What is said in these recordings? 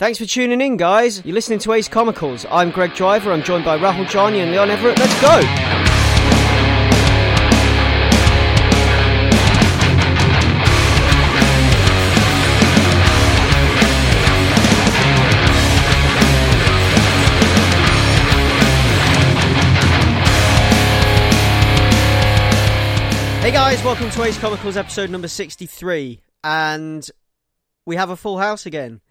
Thanks for tuning in, guys. You're listening to Ace Comicals. I'm Greg Driver. I'm joined by Rahul Johnny and Leon Everett. Let's go! Hey guys, welcome to Ace Comicals episode number 63. And we have a full house again.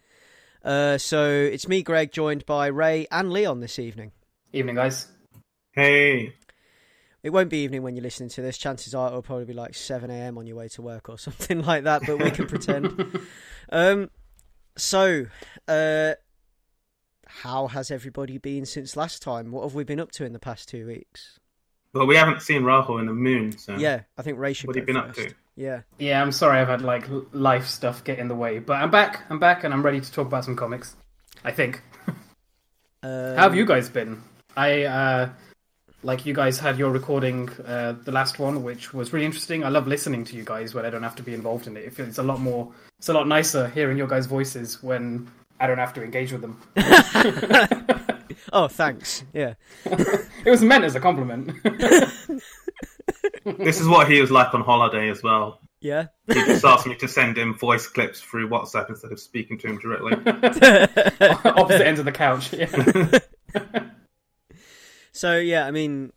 Uh, so it's me, Greg, joined by Ray and Leon this evening. Evening, guys. Hey. It won't be evening when you're listening to this. Chances are it'll probably be like 7 a.m. on your way to work or something like that, but we can pretend. Um, so, uh, how has everybody been since last time? What have we been up to in the past two weeks? Well, we haven't seen Rahul in the moon, so Yeah, I think Ray should what have you been up to? Yeah. Yeah, I'm sorry I've had like life stuff get in the way, but I'm back. I'm back, and I'm ready to talk about some comics. I think. Um, How have you guys been? I uh, like you guys had your recording, uh, the last one, which was really interesting. I love listening to you guys when I don't have to be involved in it. It feels a lot more. It's a lot nicer hearing your guys' voices when I don't have to engage with them. Oh, thanks. Yeah. it was meant as a compliment. This is what he was like on holiday as well. Yeah. He just asked me to send him voice clips through WhatsApp instead of speaking to him directly. Opposite ends of the couch. Yeah. So yeah, I mean,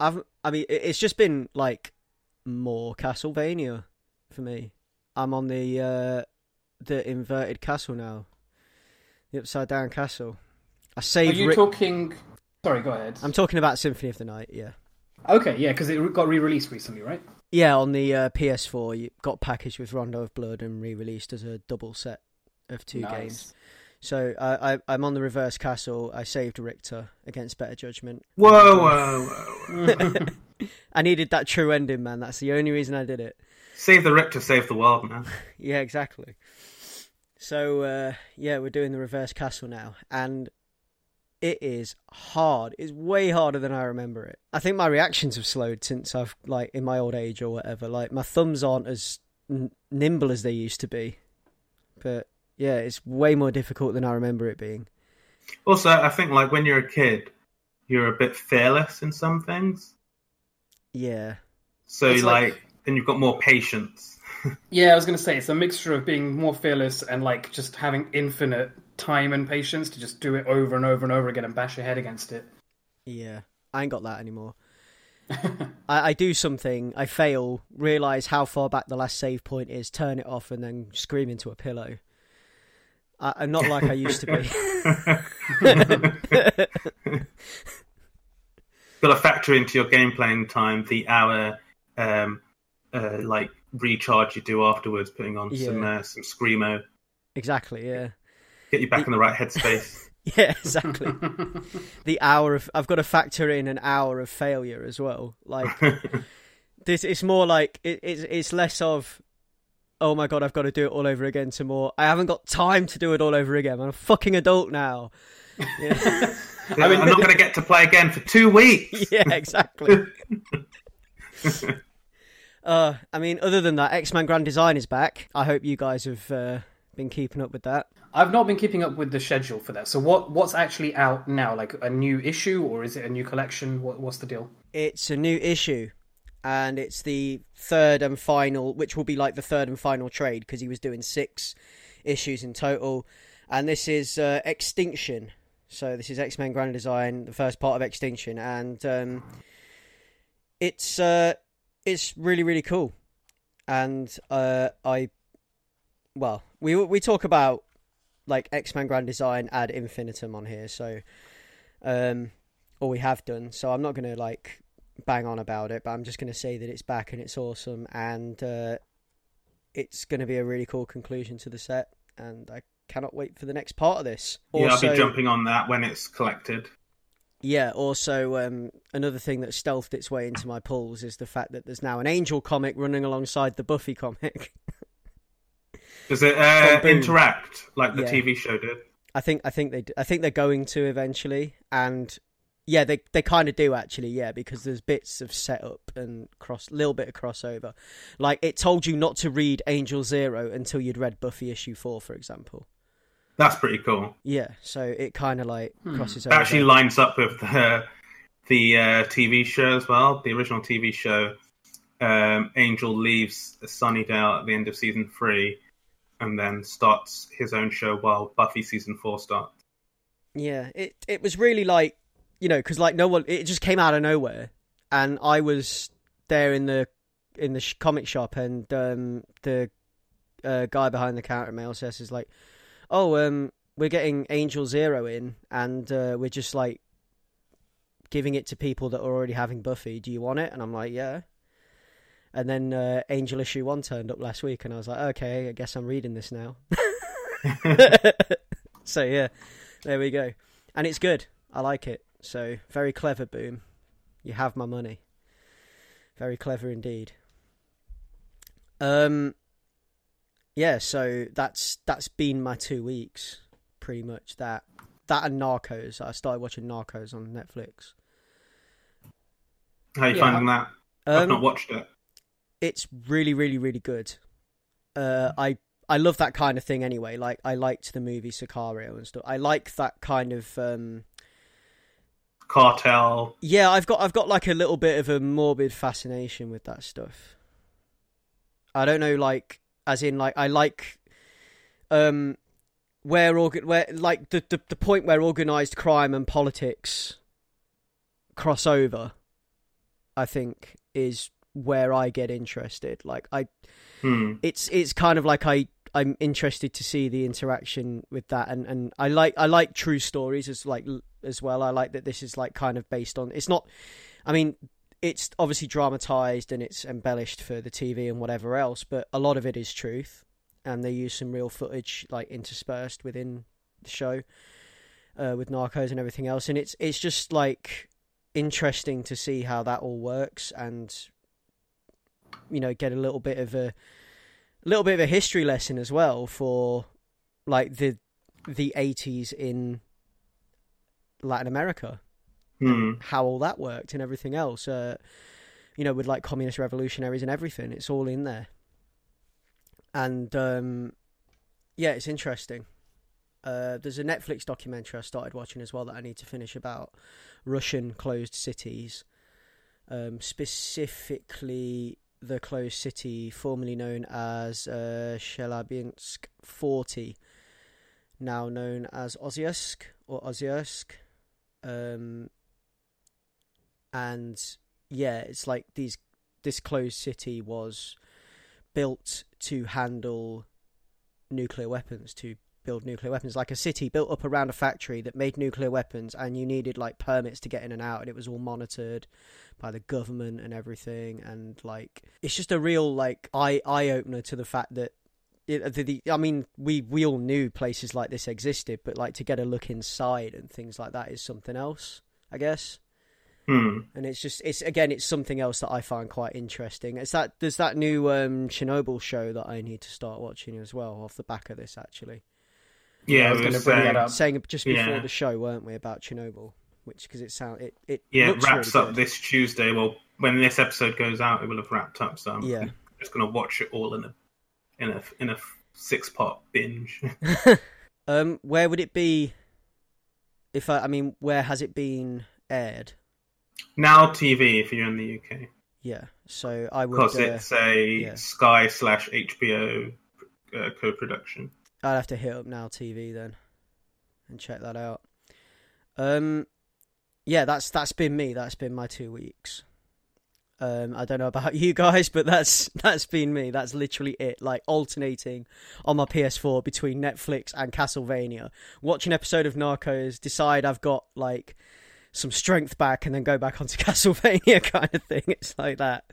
I've I mean it's just been like more Castlevania for me. I'm on the uh the inverted castle now, the upside down castle. I saved. Are saved. you Rick- talking? Sorry, go ahead. I'm talking about Symphony of the Night. Yeah, Okay, yeah, because it got re-released recently, right? yeah. On the uh, PS4, you got packaged with Rondo of Blood and re-released as a double set of two Nice. games. So I, I I'm on the reverse castle. I saved Richter against better judgment. Whoa, whoa, whoa, whoa. I needed that true ending, man. That's the only reason I did it. Save the Richter, save the world, man. Yeah, exactly. So uh, yeah, we're doing the reverse castle now, and it is hard. It's way harder than I remember it. I think my reactions have slowed since I've like in my old age or whatever. Like my thumbs aren't as n- nimble as they used to be, but yeah, it's way more difficult than I remember it being. Also, I think like when you're a kid, you're a bit fearless in some things. Yeah, So like, like- then you've got more patience. Yeah, I was going to say it's a mixture of being more fearless and like just having infinite time and patience to just do it over and over and over again and bash your head against it. yeah. I ain't got that anymore. I, I do something, I fail, realize how far back the last save point is, turn it off, and then scream into a pillow. I, I'm not like I used to be. got to factor into your game playing time the hour, um, uh, like recharge you do afterwards, putting on some uh, some screamo, exactly. Yeah. Get you back in the right headspace. Yeah. Exactly. the hour of I've got to factor in an hour of failure as well. Like this, it's more like it, it's it's less of. Oh my god! I've got to do it all over again. To more, I haven't got time to do it all over again. I'm a fucking adult now. Yeah, I am not going to get to play again for two weeks. yeah exactly. Uh, I mean, other than that, X Men Grand Design is back. I hope you guys have uh, been keeping up with that. I've not been keeping up with the schedule for that. So what what's actually out now? Like a new issue or is it a new collection? What what's the deal? It's a new issue, and it's the third and final, which will be like the third and final trade because he was doing six issues in total. And this is uh, Extinction. So this is X Men Grand Design, the first part of Extinction, and um, it's uh, it's really really cool. And uh, I, well, we we talk about like X Men Grand Design ad infinitum on here, so um, or we have done. So I'm not going to like bang on about it, but I'm just going to say that it's back and it's awesome, and uh, it's going to be a really cool conclusion to the set. And I cannot wait for the next part of this. Yeah, I'll be jumping on that when it's collected. Yeah, also um, another thing that stealthed its way into my pulls is the fact that there's now an Angel comic running alongside the Buffy comic. Does it uh, interact like the Yeah. TV show did? I think I think they d- I think they're going to eventually, and yeah, they they kind of do actually, yeah, because there's bits of setup and cross, little bit of crossover. Like it told you not to read Angel Zero until you'd read Buffy issue four, for example. That's pretty cool. Yeah, so it kind of like crosses It over. actually lines up with the the uh, TV show as well. The original TV show, um, Angel leaves Sunnydale at the end of season three, and then starts his own show while Buffy season four starts. Yeah, it it was really like you know because like no one it just came out of nowhere, and I was there in the in the comic shop, and um, the uh, guy behind the counter Mail says is like, "Oh, um, we're getting Angel Zero in, and uh, we're just like giving it to people that are already having Buffy. Do you want it?" And I'm like, "Yeah." And then uh, Angel issue one turned up last week, and I was like, "Okay, I guess I'm reading this now." so yeah, there we go, and it's good. I like it. So very clever, Boom. You have my money. Very clever indeed. Um, yeah. So that's that's been my two weeks, pretty much. That that and Narcos. I started watching Narcos on Netflix. How you Yeah. finding that? I've Um, not watched it. It's really really really good. Uh i i love that kind of thing anyway. Like i liked the movie sicario and stuff. I like that kind of um Cartel. yeah i've got i've got like a little bit of a morbid fascination with that stuff. I don't know like as in like i like um where organ where like the, the the point where organized crime and politics cross over i think is where i get interested. Like i Hmm. it's it's kind of like I I'm interested to see the interaction with that. And and I like I like true stories as like as well. I like that this is like kind of based on it's not I mean it's obviously dramatized and it's embellished for the TV and whatever else but a lot of it is truth. And they use some real footage like interspersed within the show uh, with Narcos and everything else. And it's it's just like interesting to see how that all works. And you know get a little bit of a little bit of a history lesson as well for like the the 80s in Latin America. Hmm. how all that worked and everything else. Uh you know with like communist revolutionaries and everything it's all in there. And um yeah it's interesting. Uh there's a Netflix documentary I started watching as well that I need to finish about Russian closed cities. Um specifically the closed city formerly known as uh Chelyabinsk 40 now known as Ozyusk or Ozyusk um and yeah, it's like these this closed city was built to handle nuclear weapons, to build nuclear weapons, like a city built up around a factory that made nuclear weapons, and you needed like permits to get in and out, and it was all monitored by the government and everything, and like it's just a real like eye eye opener to the fact that. It, the, the, I mean, we, we all knew places like this existed, but like to get a look inside and things like that is something else, I guess Hmm. and it's just it's again it's something else that I find quite interesting. It's that there's that new um, Chernobyl show that I need to start watching as well off the back of this actually. Yeah, I was it gonna was, bring uh, that up. Saying just before Yeah. the show, weren't we, about Chernobyl? Which because it sound it it yeah, it looks wraps really up good. this Tuesday. Well, when this episode goes out, it will have wrapped up. So I'm Yeah. just gonna watch it all in a in a in a six part binge. um, where would it be? If I, I mean, where has it been aired? now TV if you're in the UK, Yeah, so I would. because Uh, it's a yeah. Sky slash HBO uh, co-production. I'd have to hit up Now TV then and check that out. Um, yeah, that's that's been me. That's been my two weeks. Um, I don't know about you guys, but that's that's been me. That's literally it. Like alternating on my PS4 between Netflix and Castlevania, watch an episode of Narcos, decide I've got like some strength back, and then go back onto Castlevania kind of thing. It's like that.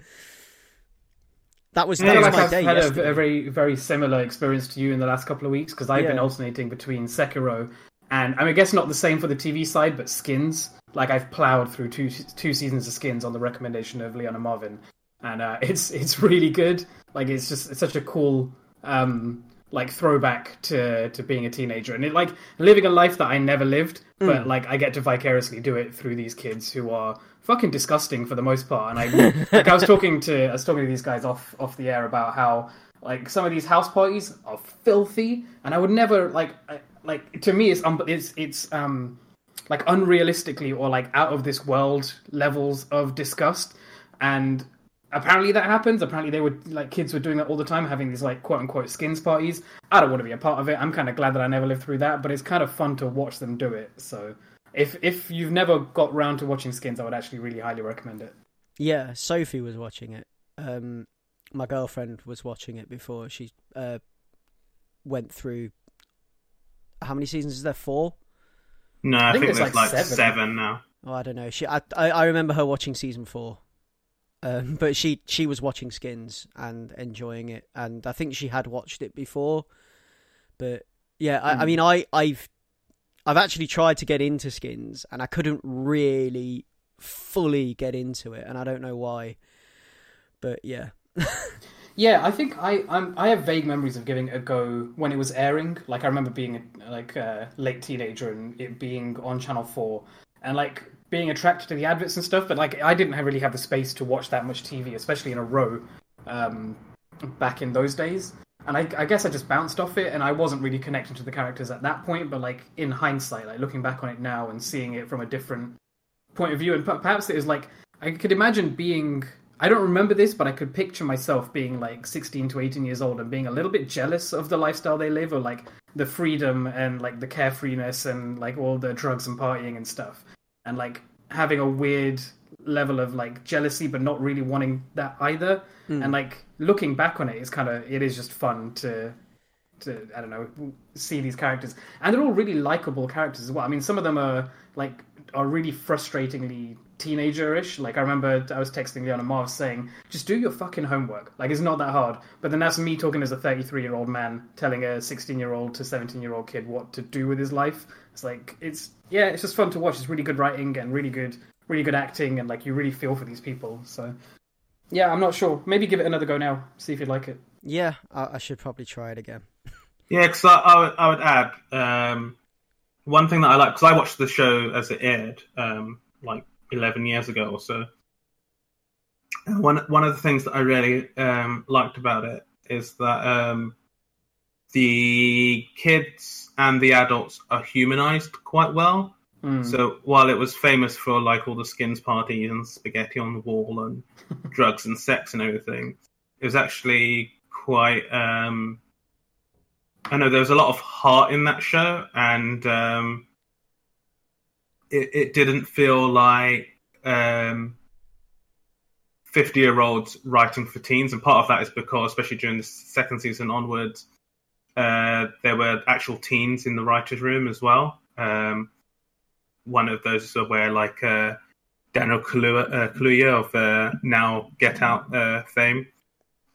That was that was like my I've day had a, yesterday. a very very similar experience to you in the last couple of weeks because I've been alternating between Sekiro and I mean I guess not the same for the TV side, but Skins. Like I've plowed through two two seasons of Skins on the recommendation of Leona Marvin, and uh, it's it's really good. Like it's just it's such a cool um like throwback to to being a teenager and it like living a life that I never lived, but like I get to vicariously do it through these kids who are fucking disgusting for the most part. And I like I was talking to I was talking to these guys off off the air about how like some of these house parties are filthy, and I would never like I, like to me it's um, it's it's um like unrealistically or like out of this world levels of disgust. And apparently that happens. Apparently they were like kids were doing that all the time having these like quote unquote skins parties. I don't want to be a part of it. I'm kind of glad that i never lived through that but it's kind of fun to watch them do it so if if you've never got round to watching skins i would actually really highly recommend it Yeah, Sophie was watching it. Um, my girlfriend was watching it before she uh, went through. How many seasons is there? Four. No, I, think think, there's there's like like, seven. seven. now. Oh, I don't know. She, I, I, I remember her watching season four. Um, but she, she was watching Skins and enjoying it, and I think she had watched it before. But yeah, I, I Mm. mean, I, I've, I've actually tried to get into Skins, and I couldn't really fully get into it, and I don't know why. But yeah, Yeah, I think I I'm, I have vague memories of giving it a go when it was airing. Like I remember being a, like a late teenager and it being on Channel Four, and like being attracted to the adverts and stuff. But like I didn't really have the space to watch that much TV, especially in a row, um, back in those days. And I, I guess I just bounced off it, and I wasn't really connecting to the characters at that point. But like in hindsight, like looking back on it now and seeing it from a different point of view, and per- perhaps it is like I could imagine being. I don't remember this, but I could picture myself being like 16 to 18 years old and being a little bit jealous of the lifestyle they live, or like the freedom and like the carefreeness and like all the drugs and partying and stuff, and like having a weird level of like jealousy, but not really wanting that either. Hmm. And like looking back on it, it's kind of it is just fun to to I don't know see these characters, and they're all really likable characters as well. I mean, some of them are like are really frustratingly teenager-ish. Like I remember I was texting Leon and Marv saying, "Just do your fucking homework. Like it's not that hard." But then that's me talking as a 33-year-old man telling a 16-year-old to 17-year-old kid what to do with his life. It's like it's yeah, it's just fun to watch. It's really good writing and really good, really good acting, and like you really feel for these people. So yeah, I'm not sure. Maybe give it another go now. See if you'd like it. yeah, I, I should probably try it again. Yeah, because I, I, would, I would add um, one thing that I like because I watched the show as it aired um, like 11 years ago or so. And one one of the things that I really um, liked about it is that um, the kids and the adults are humanized quite well. Hmm. So while it was famous for like all the skins parties and spaghetti on the wall and drugs and sex and everything, it was actually quite. Um, I know there was a lot of heart in that show, and um, it, it didn't feel like um, fifty-year-olds writing for teens. And part of that is because, especially during the second season onwards, uh, there were actual teens in the writers' room as well. Um, one of those where like uh, Daniel Kaluuya, uh, Kaluuya of uh, now Get Out uh, fame.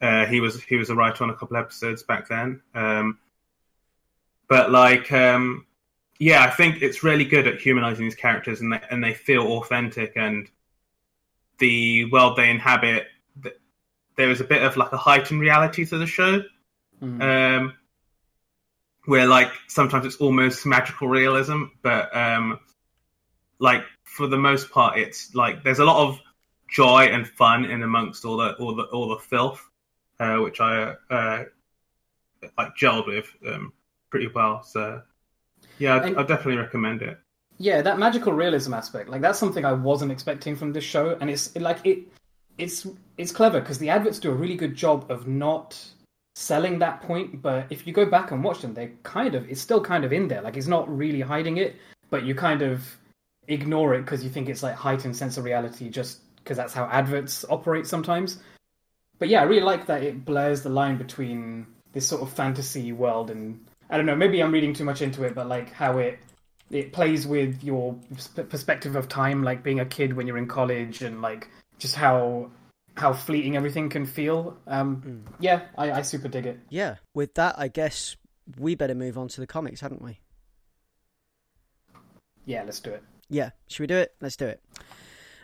Uh, he was he was a writer on a couple episodes back then. Um, but like, um, yeah, I think it's really good at humanizing these characters, and they and they feel authentic, and the world they inhabit. There is a bit of like a heightened reality to the show Hmm. um, where like sometimes it's almost magical realism, but um, like for the most part, it's like there's a lot of joy and fun in amongst all the all the all the filth, uh, which I uh, like gelled with um, pretty well. So yeah, I'd, And- definitely recommend it. yeah that magical realism aspect like that's something i wasn't expecting from this show and it's like it it's it's clever because the adverts do a really good job of not selling that point but if you go back and watch them they kind of it's still kind of in there like it's not really hiding it but you kind of ignore it because you think it's like heightened sense of reality just because that's how adverts operate sometimes but yeah i really like that it blurs the line between this sort of fantasy world and i don't know maybe i'm reading too much into it but like how it it plays with your perspective of time, like being a kid when you're in college, and like just how how fleeting everything can feel. Um, Yeah, I, I super dig it. Yeah, with that, I guess we better move on to the comics, hadn't we? Yeah, let's do it. Yeah, should we do it? Let's do it.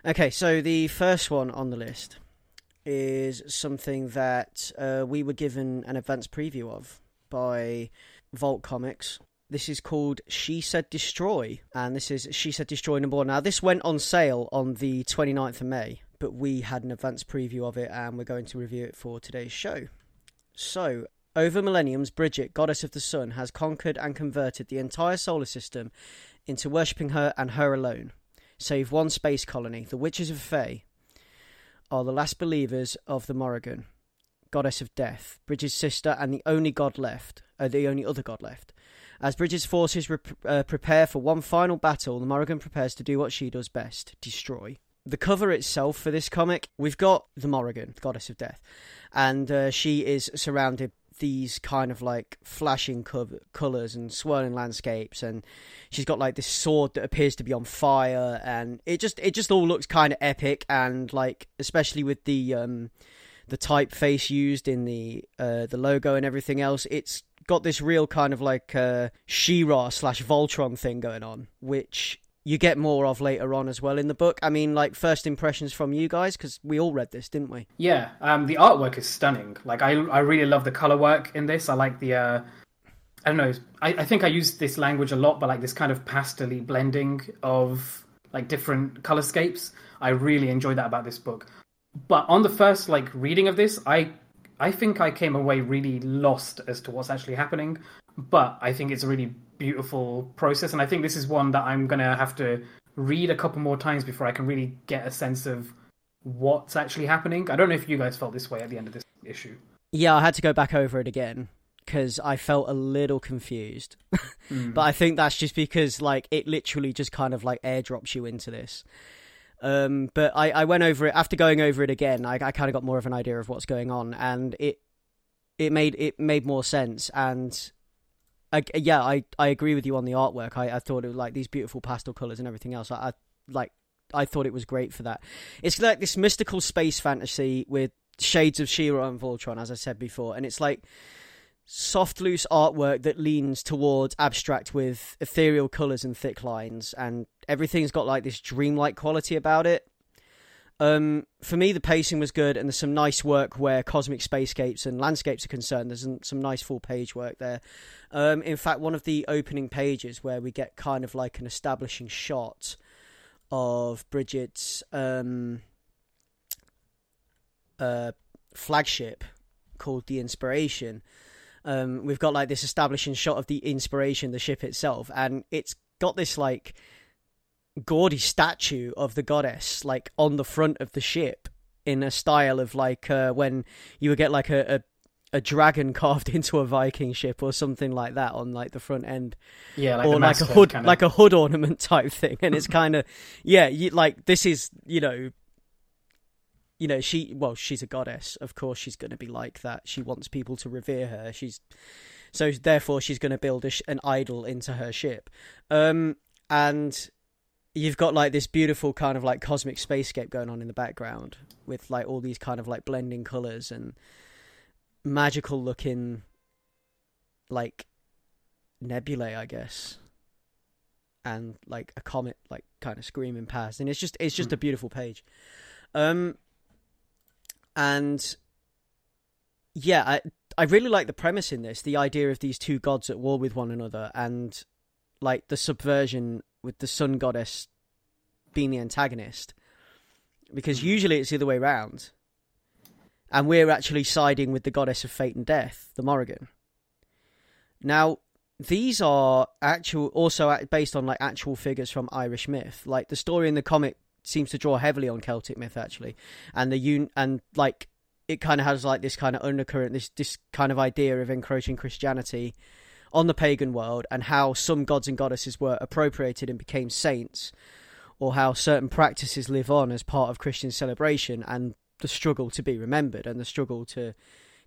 Okay, so the first one on the list is something that uh, we were given an advance preview of by Vault Comics. This is called She Said Destroy, and this is She Said Destroy number one. Now, this went on sale on the 29th of May, but we had an advance preview of it, and we're going to review it for today's show. So, Over millenniums, Bridget, goddess of the sun, has conquered and converted the entire solar system into worshipping her and her alone. Save one space colony, the Witches of Fae, are the last believers of the Morrigan, goddess of death, Bridget's sister, and the only god left, uh, the only other god left. As Bridget's forces re- uh, prepare for one final battle, the Morrigan prepares to do what she does best destroy. The cover itself for this comic, we've got the Morrigan, the goddess of death, and uh, she is surrounded these kind of like flashing co- colors and swirling landscapes and she's got like this sword that appears to be on fire and it just it just all looks kind of epic and like especially with the um the typeface used in the uh the logo and everything else it's got this real kind of like uh She-Ra slash Voltron thing going on which you get more of later on as well in the book. I mean, like first impressions from you guys because we all read this, didn't we? Yeah, um, the artwork is stunning. Like I, I really love the color work in this. I like the, uh, I don't know. I, I think I use this language a lot, but like this kind of pastely blending of like different colorscapes. I really enjoyed that about this book. But on the first like reading of this, I, I think I came away really lost as to what's actually happening. But I think it's a really beautiful process, and I think this is one that I'm gonna have to read a couple more times before I can really get a sense of what's actually happening. I don't know if you guys felt this way at the end of this issue. Yeah, I had to go back over it again because I felt a little confused. mm. But I think that's just because like it literally just kind of like airdrops you into this. Um, but I, I went over it after going over it again. I, I kind of got more of an idea of what's going on, and it it made it made more sense. And I, yeah, I, I agree with you on the artwork. I, I thought it was like these beautiful pastel colors and everything else. I, I like I thought it was great for that. It's like this mystical space fantasy with shades of She-Ra and Voltron, as I said before, and it's like soft, loose artwork that leans towards abstract with ethereal colors and thick lines, and everything's got like this dreamlike quality about it. Um, for me, the pacing was good, and there's some nice work where cosmic spacescapes and landscapes are concerned. There's some, nice full page work there. Um, in fact, one of the opening pages where we get kind of like an establishing shot of Bridget's um, uh, flagship called the Inspiration. Um, we've got like this establishing shot of the Inspiration, the ship itself, and it's got this like gaudy statue of the goddess like on the front of the ship in a style of like uh, when you would get like a, a, a dragon carved into a Viking ship or something like that on like the front end. Yeah, like or like a hood, kind of... like a hood ornament type thing, and it's kind of yeah, you, like this is you know. You know, she well, she's a goddess. Of course, she's going to be like that. She wants people to revere her. She's so therefore she's going to build sh- an idol into her ship. Um, and you've got like this beautiful kind of like cosmic spacescape going on in the background with like all these kind of like blending colors and magical looking like nebulae i guess and like a comet like kind of screaming past and it's just it's just a hmm. beautiful page um and yeah i i really like the premise in this the idea of these two gods at war with one another and like the subversion with the sun goddess being the antagonist. Because mm-hmm. usually it's the other way around. And we're actually siding with the goddess of fate and death, the Morrigan. Now, these are actual, also based on like actual figures from Irish myth. Like the story in the comic seems to draw heavily on Celtic myth, actually, and the un and like it kind of has like this kind of undercurrent, this this kind of idea of encroaching Christianity on the pagan world and how some gods and goddesses were appropriated and became saints, or how certain practices live on as part of Christian celebration and the struggle to be remembered and the struggle to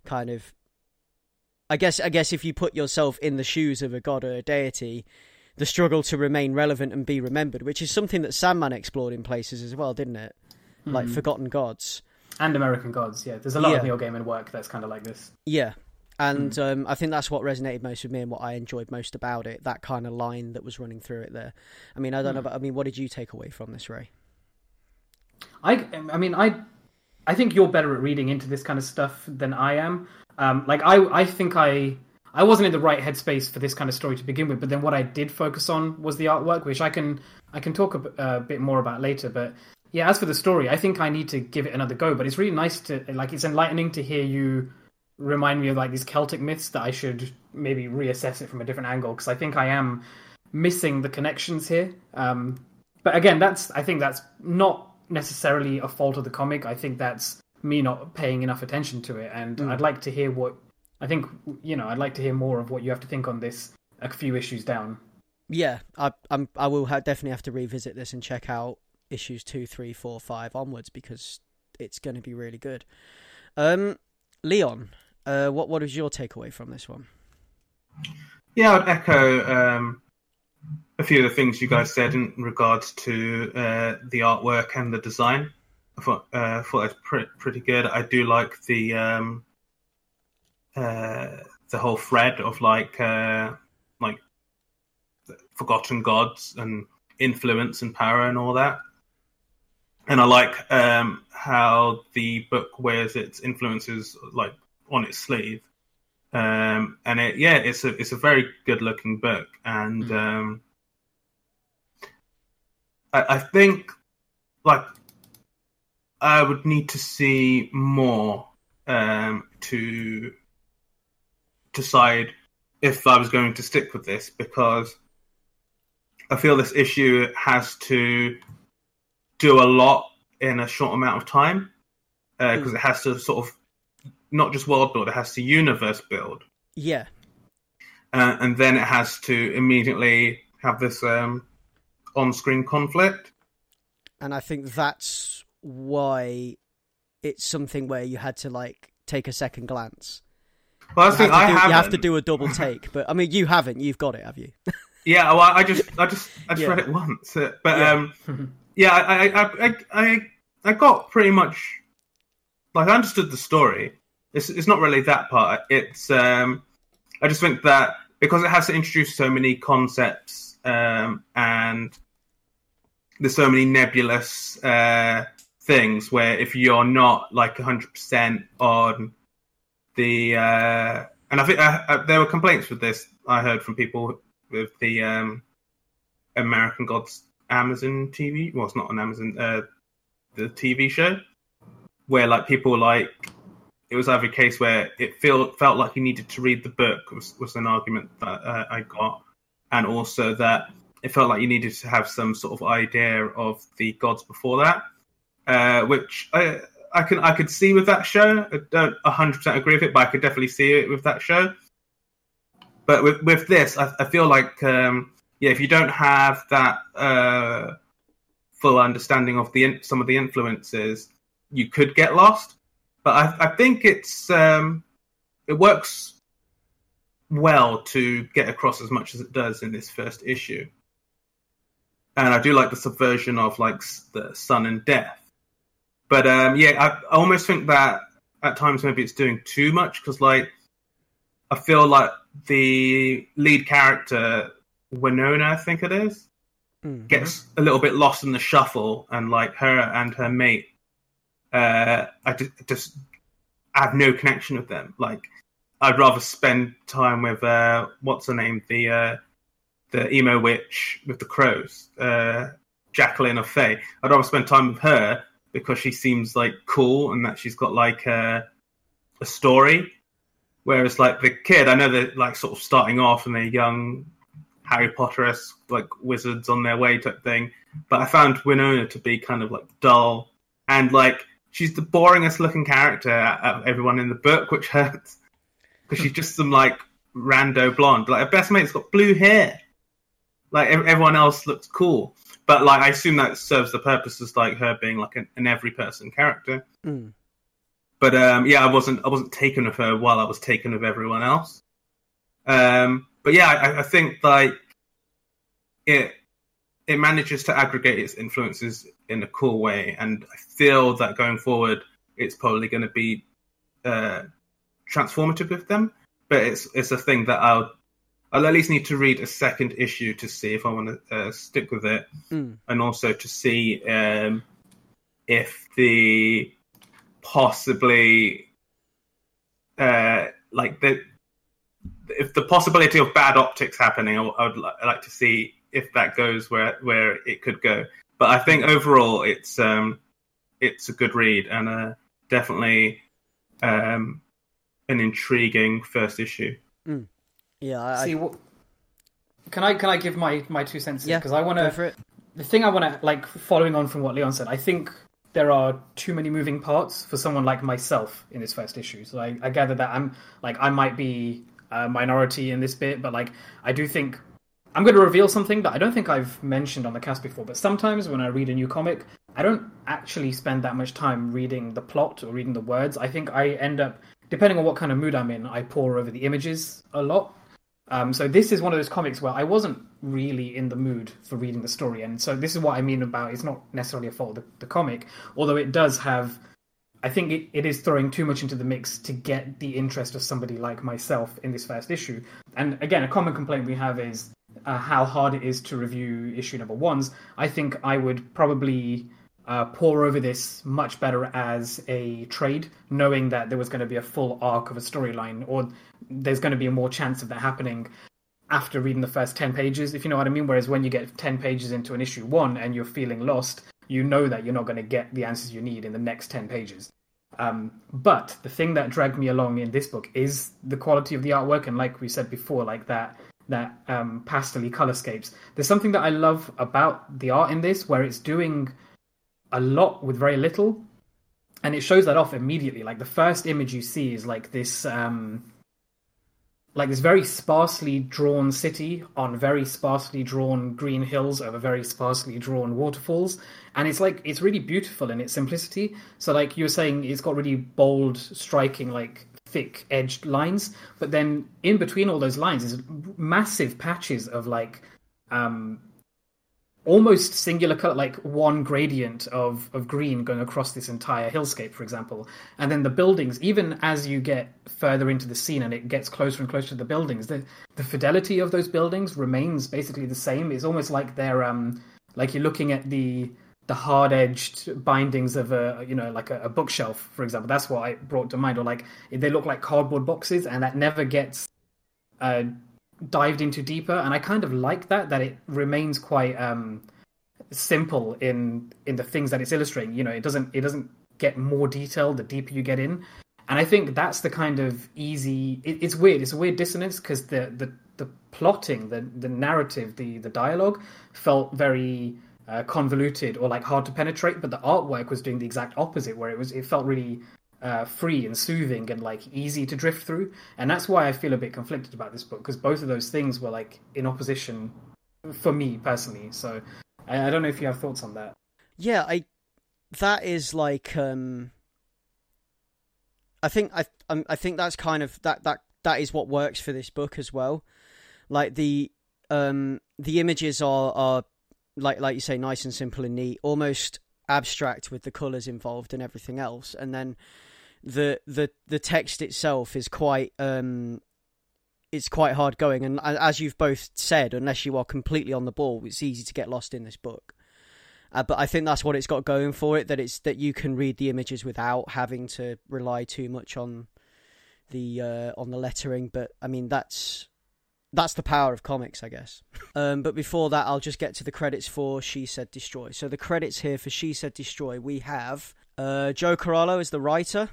kind of I guess I guess if you put yourself in the shoes of a god or a deity, the struggle to remain relevant and be remembered, which is something that Sandman explored in places as well, didn't it? Mm. Like hmm. Forgotten Gods. And American Gods, yeah. There's a lot yeah. of Neil Gaiman work that's kind of like this. Yeah, and mm. um, I think that's what resonated most with me and what I enjoyed most about it. That kind of line that was running through it there. I mean, I don't mm. know, but I mean, what did you take away from this, Ray? I, I mean, I, I think you're better at reading into this kind of stuff than I am. Um, like I, I think I, I wasn't in the right headspace for this kind of story to begin with. But then what I did focus on was the artwork, which I can, I can talk a, a bit more about later. But yeah, as for the story, I think I need to give it another go. But it's really nice to, like, it's enlightening to hear you remind me of like these Celtic myths that I should maybe reassess it from a different angle because I think I am missing the connections here. Um, but again, that's I think that's not necessarily a fault of the comic. I think that's me not paying enough attention to it, and Mm. I'd like to hear what I think. You know, I'd like to hear more of what you have to think on this a few issues down. Yeah, I I'm I will ha- definitely have to revisit this and check out issues two, three, four, five onwards because it's going to be really good. Um, Leon, uh, what what is your takeaway from this one? Yeah, I'd echo um, a few of the things you guys said in regards to uh, the artwork and the design. I thought uh, thought was pretty, pretty good. I do like the um, uh, the whole thread of like uh, like forgotten gods and influence and power and all that. And I like um, how the book wears its influences like on its sleeve. Um, and it yeah it's a it's a very good looking book. And um, I, I think like I would need to see more um, to decide if I was going to stick with this because I feel this issue has to do a lot in a short amount of time because it has to sort of not just world build, it has to universe build, Yeah, uh, and then it has to immediately have this um, on-screen conflict. and I think that's why it's something where you had to like take a second glance. Well, I You think have, do, you have to do a double take, but I mean, you haven't. You've got it, have you? Yeah, well, I just, I just, I just Yeah. read it once, uh, but Yeah. um, yeah, I, I, I, I, I, I got pretty much like I understood the story. It's, it's not really that part. It's, um, I just think that because it has to introduce so many concepts um, and there's so many nebulous uh, things where if you're not like 100% on the uh, and I think uh, uh, there were complaints with this I heard from people with the um, American Gods Amazon TV. Well, it's not on Amazon. Uh, the TV show where like people like it was either a case where it feel, felt like you needed to read the book was, was an argument that uh, I got, and also that it felt like you needed to have some sort of idea of the gods before that, uh, which I I can I could see with that show. I don't hundred percent agree with it, but I could definitely see it with that show. But with with this, I, I feel like um, yeah, if you don't have that uh, full understanding of the some of the influences, you could get lost. But I, I think it's um, it works well to get across as much as it does in this first issue. And I do like the subversion of like the sun and death. But um, yeah, I, I almost think that at times maybe it's doing too much because like I feel like the lead character Winona, I think it is, Mm. gets a little bit lost in the shuffle, and like her and her mate, uh, I just, just have no connection with them. Like, I'd rather spend time with uh, what's her name, the uh, the emo witch with the crows, uh, Jacqueline of Fae. I'd rather spend time with her because she seems like cool and that she's got like a, a story. Whereas like the kid, I know they're like sort of starting off and they're young Harry Potter esque like wizards on their way type thing. But I found Winona to be kind of like dull and like she's the boringest looking character out of everyone in the book, which hurts because she's just some like rando blonde. Like her best mate's got blue hair. Like everyone else looks cool, but like I assume that serves the purpose as like her being like an, an every person character. Mm. But um, yeah, I wasn't I wasn't taken of her while I was taken of everyone else. Um, but yeah, I, I think like it it manages to aggregate its influences in a cool way, and I feel that going forward, it's probably going to be uh, transformative with them. But it's it's a thing that I'll I'll at least need to read a second issue to see if I want to uh, stick with it, Mm. and also to see um, if the possibly uh, like the if the possibility of bad optics happening, I, would- I would like to see if that goes where where it could go. But I think overall, it's um, it's a good read and uh, definitely um, an intriguing first issue. Yeah, I, See, I, what, can I can I give my my two cents? yeah. because I want to the thing I want to like following on from what Leon said, I think there are too many moving parts for someone like myself in this first issue. So I, I gather that I'm like I might be a minority in this bit, but like I do think I'm going to reveal something that I don't think I've mentioned on the cast before. But sometimes when I read a new comic, I don't actually spend that much time reading the plot or reading the words. I think I end up, depending on what kind of mood I'm in, I pore over the images a lot. Um, so this is one of those comics where I wasn't really in the mood for reading the story, and so this is what I mean about it's not necessarily a fault of the, the comic, although it does have. I think it, it is throwing too much into the mix to get the interest of somebody like myself in this first issue. And again, a common complaint we have is uh, how hard it is to review issue number ones. I think I would probably uh, pour over this much better as a trade, knowing that there was going to be a full arc of a storyline, or there's going to be a more chance of that happening after reading the first 10 pages, if you know what I mean. Whereas when you get 10 pages into an issue one and you're feeling lost, you know that you're not going to get the answers you need in the next 10 pages. Um, but the thing that dragged me along in this book is the quality of the artwork, and like we said before, like that that um, pastely colorscapes. There's something that I love about the art in this, where it's doing a lot with very little, and it shows that off immediately. Like the first image you see is like this, um, like this very sparsely drawn city on very sparsely drawn green hills over very sparsely drawn waterfalls, and it's like it's really beautiful in its simplicity. So like you were saying, it's got really bold, striking, like thick edged lines, but then in between all those lines is massive patches of like um almost singular color like one gradient of of green going across this entire hillscape for example. And then the buildings even as you get further into the scene and it gets closer and closer to the buildings the the fidelity of those buildings remains basically the same. It's almost like they're um like you're looking at the the hard edged bindings of a you know like a, a, bookshelf for example. That's what i brought to mind. Or like they look like cardboard boxes and that never gets uh, dived into deeper. And i kind of like that that it remains quite um, simple in in the things that it's illustrating. You know it doesn't it doesn't get more detail the deeper you get in. And i think that's the kind of easy it, it's weird. It's a weird dissonance because the the the plotting the the narrative the the dialogue felt very uh, convoluted or like hard to penetrate, but the artwork was doing the exact opposite, where it was it felt really uh, free and soothing and like easy to drift through, and that's why I feel a bit conflicted about this book because both of those things were like in opposition for me personally. So I, I don't know if you have thoughts on that. Yeah, I that is like um I think I um, I think that's kind of that that that is what works for this book as well. Like the um the images are are like like you say, nice and simple and neat, almost abstract with the colours involved and everything else, and then the the the text itself is quite um it's quite hard going, and as you've both said, unless you are completely on the ball, it's easy to get lost in this book. Uh, but I think that's what it's got going for it that it's that you can read the images without having to rely too much on the uh, on the lettering. But I mean that's that's the power of comics, I guess. Um, but before that, I'll just get to the credits for She Said Destroy. So the credits here for She Said Destroy, we have uh, Joe Corallo is the writer,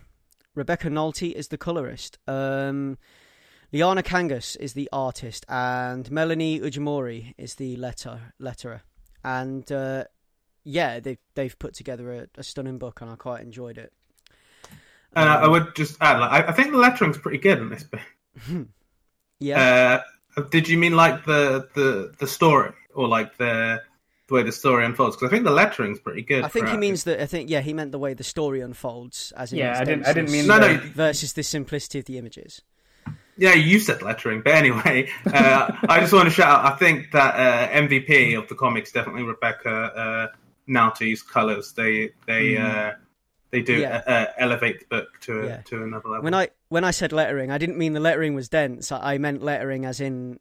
Rebecca Nalty is the colorist, um, Liana Kangas is the artist, and Melanie Ujimori is the letter letterer. And uh, yeah, they've they've put together a, a, stunning book, and I quite enjoyed it. And um, I would just add, like, I, I think the lettering's pretty good in this bit. yeah. Uh, did you mean like the the the story or like the the way the story unfolds? Because I think the lettering's pretty good. I think he means that. I think yeah, he meant the way the story unfolds. As in yeah, I didn't. I didn't mean no, no. Versus the simplicity of the images. Yeah, you said lettering, but anyway, uh, I just want to shout out. I think that uh, MVP of the comics definitely Rebecca uh, Nalty's colors. They they mm. They do yeah. Uh, elevate the book to yeah. to another level. When I when I said lettering, I didn't mean the lettering was dense. I meant lettering as in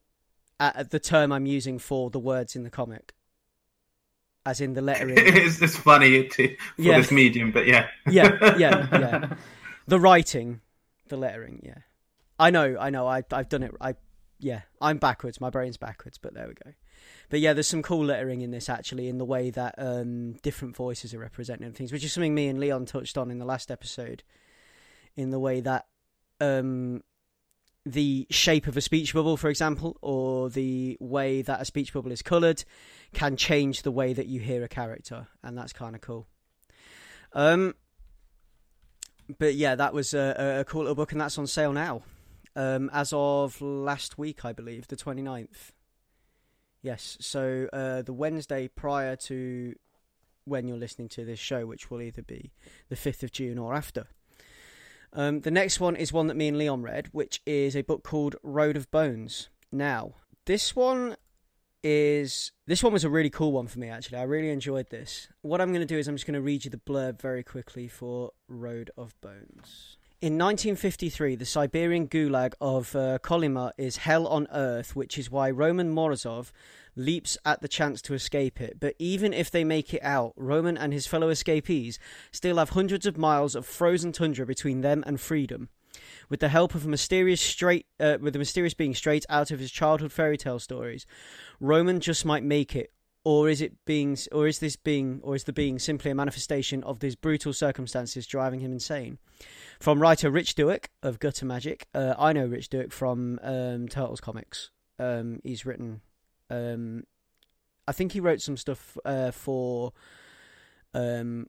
uh, the term I'm using for the words in the comic. As in the lettering. it's just funny to, for yeah. this medium, but yeah. yeah, yeah, yeah. The writing, the lettering, yeah. I know, I know. I I've done it. I yeah. I'm backwards. My brain's backwards, but there we go. But yeah, there's some cool lettering in this actually, in the way that um, different voices are represented and things, which is something me and Leon touched on in the last episode. In the way that um, the shape of a speech bubble, for example, or the way that a speech bubble is coloured, can change the way that you hear a character, and that's kind of cool. Um, but yeah, that was a, a cool little book, and that's on sale now, um, as of last week, I believe, the 29th. Yes, so uh, the Wednesday prior to when you're listening to this show, which will either be the 5th of June or after. Um, the next one is one that me and Leon read, which is a book called Road of Bones. Now, this one is this one was a really cool one for me actually. I really enjoyed this. What I'm going to do is I'm just going to read you the blurb very quickly for Road of Bones. In 1953, the Siberian gulag of uh, Kolyma is hell on earth, which is why Roman Morozov leaps at the chance to escape it. But even if they make it out, Roman and his fellow escapees still have hundreds of miles of frozen tundra between them and freedom. With the help of a mysterious straight, uh, with a mysterious being straight out of his childhood fairy tale stories, Roman just might make it, or is it being, or is this being, or is the being simply a manifestation of these brutal circumstances driving him insane? From writer Rich Douek of Gutter Magic, uh, I know Rich Douek from um, Turtles comics. Um, he's written, um, I think he wrote some stuff uh, for um,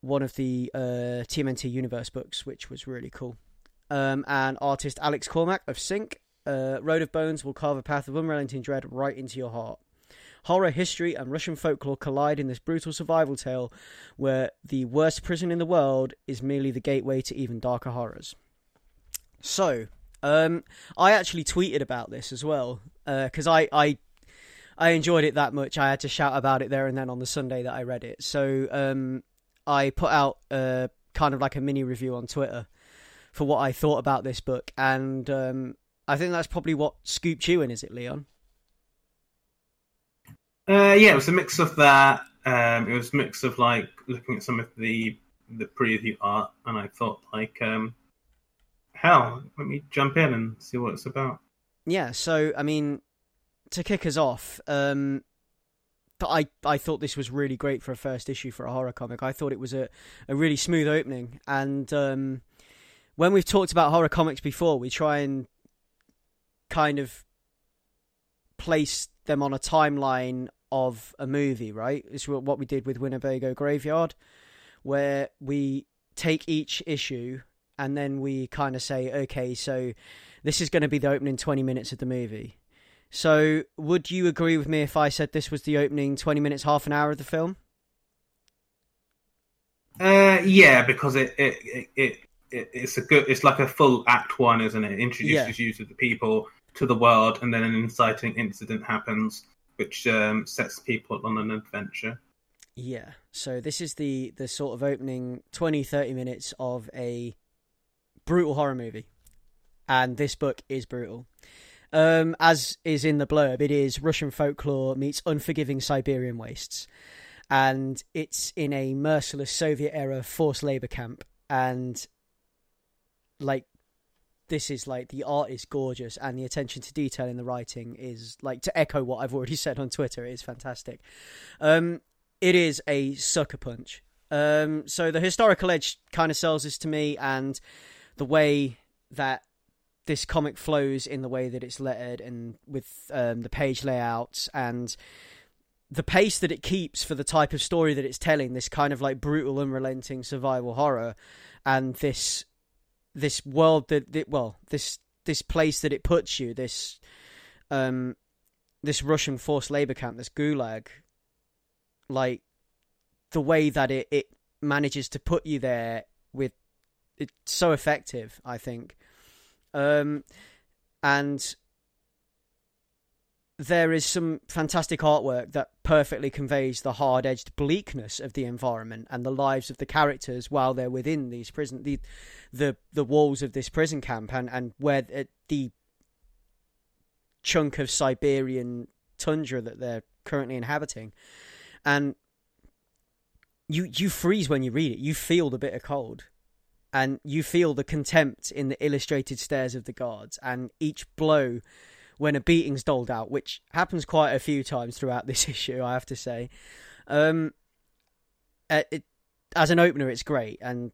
one of the uh, TMNT Universe books, which was really cool. Um, and artist Alex Cormack of Sink, uh, Road of Bones will carve a path of unrelenting dread right into your heart. Horror, history, and Russian folklore collide in this brutal survival tale where the worst prison in the world is merely the gateway to even darker horrors. So, um, I actually tweeted about this as well because uh, I, I I enjoyed it that much. I had to shout about it there and then on the Sunday that I read it. So um, I put out uh, kind of like a mini review on Twitter for what I thought about this book, and um, I think that's probably what scooped you in, is it, Leon? Uh, yeah, it was a mix of that. Um, it was a mix of like looking at some of the the preview art, and I thought like, um, hell, let me jump in and see what it's about. Yeah, so I mean, to kick us off, um, I I thought this was really great for a first issue for a horror comic. I thought it was a, a really smooth opening, and um, when we've talked about horror comics before, we try and kind of place them on a timeline of a movie, right? It's what we did with Winnebago Graveyard, where we take each issue and then we kind of say, okay, so this is going to be the opening 20 minutes of the movie. So, would you agree with me if I said this was the opening 20 minutes, half an hour of the film? Uh, yeah, because it it, it it it's a good it's like a full act one, isn't it? it introduces yeah. you to the people, to the world, and then an inciting incident happens, which um, sets people on an adventure. Yeah. So this is the the sort of opening 20 30 minutes of a brutal horror movie. And this book is brutal. Um, as is in the blurb, it is Russian folklore meets unforgiving Siberian wastes. And it's in a merciless Soviet era forced labor camp. And like this is like the art is gorgeous and the attention to detail in the writing is like to echo what I've already said on Twitter it is fantastic. Um, it is a sucker punch. Um, so the historical edge kind of sells this to me, and the way that this comic flows in the way that it's lettered and with um, the page layouts and the pace that it keeps for the type of story that it's telling this kind of like brutal unrelenting survival horror and this this world that, that well this this place that it puts you this um this Russian forced labor camp this gulag like the way that it it manages to put you there with it's so effective I think. Um and there is some fantastic artwork that perfectly conveys the hard-edged bleakness of the environment and the lives of the characters while they're within these prison the the the walls of this prison camp and and where the chunk of Siberian tundra that they're currently inhabiting. And you you freeze when you read it. You feel the bitter cold and you feel the contempt in the illustrated stares of the guards and each blow when a beating's doled out, which happens quite a few times throughout this issue, I have to say. Um, uh, it, as an opener, it's great, and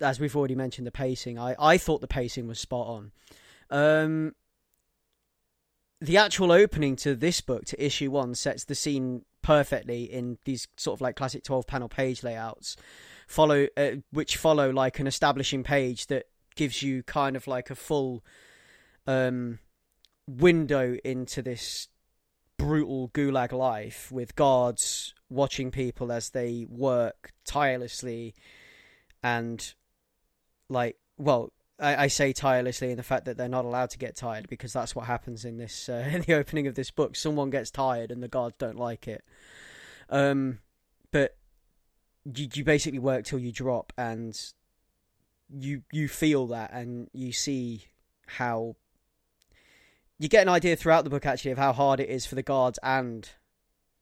as we've already mentioned, the pacing. I I thought the pacing was spot on. Um, the actual opening to this book, to issue one, sets the scene perfectly in these sort of like classic twelve panel page layouts, follow uh, which follow like an establishing page that gives you kind of like a full um window into this brutal gulag life with guards watching people as they work tirelessly and like well I, I, say tirelessly in the fact that they're not allowed to get tired because that's what happens in this uh, in the opening of this book. Someone gets tired and the guards don't like it. Um but you, you basically work till you drop and you you feel that and you see how you get an idea throughout the book actually of how hard it is for the guards and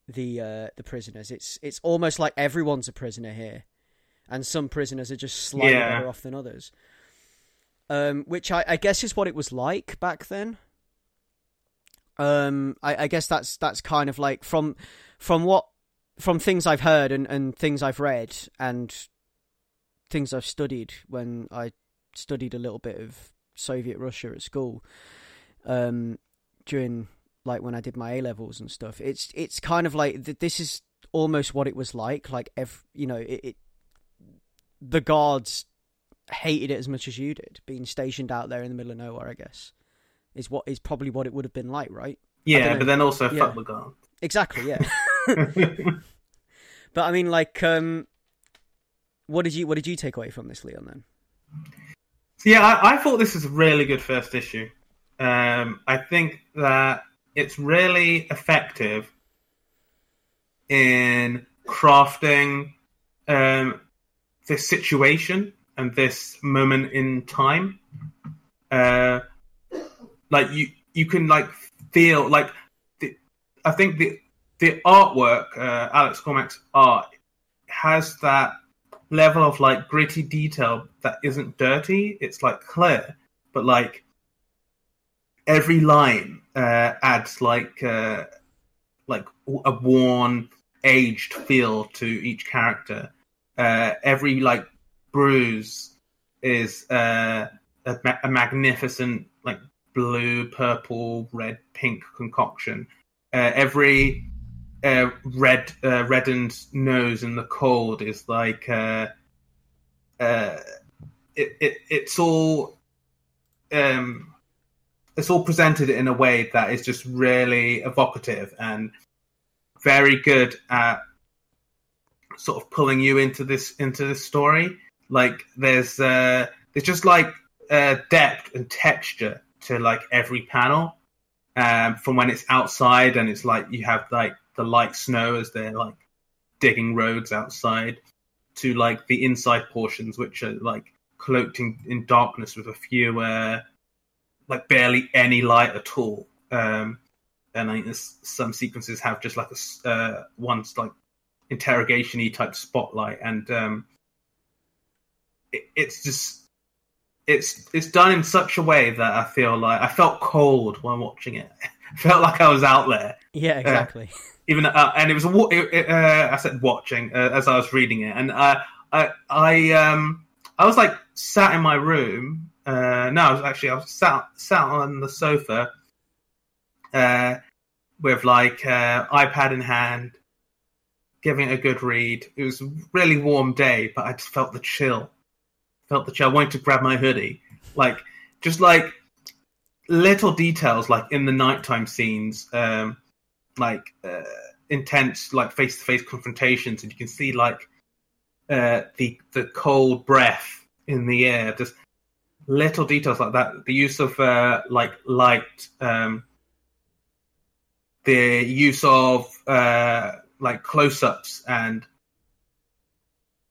the uh, the prisoners. It's it's almost like everyone's a prisoner here, and some prisoners are just slightly yeah. better off than others. Um, which I, I guess is what it was like back then. Um, I, I guess that's that's kind of like from from what from things I've heard and, and things I've read and things I've studied when I studied a little bit of Soviet Russia at school um, during like when I did my A levels and stuff. It's it's kind of like this is almost what it was like. Like if you know it, it, the guards hated it as much as you did, being stationed out there in the middle of nowhere. I guess is what is probably what it would have been like, right? Yeah, but then also yeah. fuck the guard. Exactly. Yeah. but I mean, like, um, what did you what did you take away from this, Leon? Then. So yeah, I, I thought this was a really good first issue. Um, I think that it's really effective in crafting um, this situation and this moment in time. Uh, like you, you can like feel like the, I think the the artwork, uh, Alex Cormack's art, has that level of like gritty detail that isn't dirty. It's like clear, but like every line uh, adds like uh, like a worn, aged feel to each character. Uh, every like bruise is uh, a, ma- a, magnificent like blue, purple, red, pink concoction. Uh, every uh, red reddened nose in the cold is like it, it it's all um it's all presented in a way that is just really evocative and very good at sort of pulling you into this into this story. Like there's uh, there's just like uh, depth and texture to like every panel. Um, from when it's outside and it's like you have like the light snow as they're like digging roads outside, to like the inside portions which are like cloaked in, in darkness with a few uh, like barely any light at all. Um, and I think some sequences have just like a uh, one's like interrogation-y type spotlight, and um, it, it's just it's it's done in such a way that I feel like I felt cold when watching it. I felt like I was out there. Yeah, uh, exactly. Uh, even uh, and it was a it, it, uh, I said watching uh, as I was reading it, and I I um I was like sat in my room uh, no, I was actually I was sat sat on the sofa uh, with like uh, iPad in hand, giving it a good read. It was a really warm day, but I just felt the chill. Felt the chill. I wanted to grab my hoodie, like just like little details, like in the nighttime scenes, um, like uh, intense, like face to face confrontations, and you can see like uh, the the cold breath in the air, just little details like that. The use of uh, like light, um, the use of uh, like close-ups, and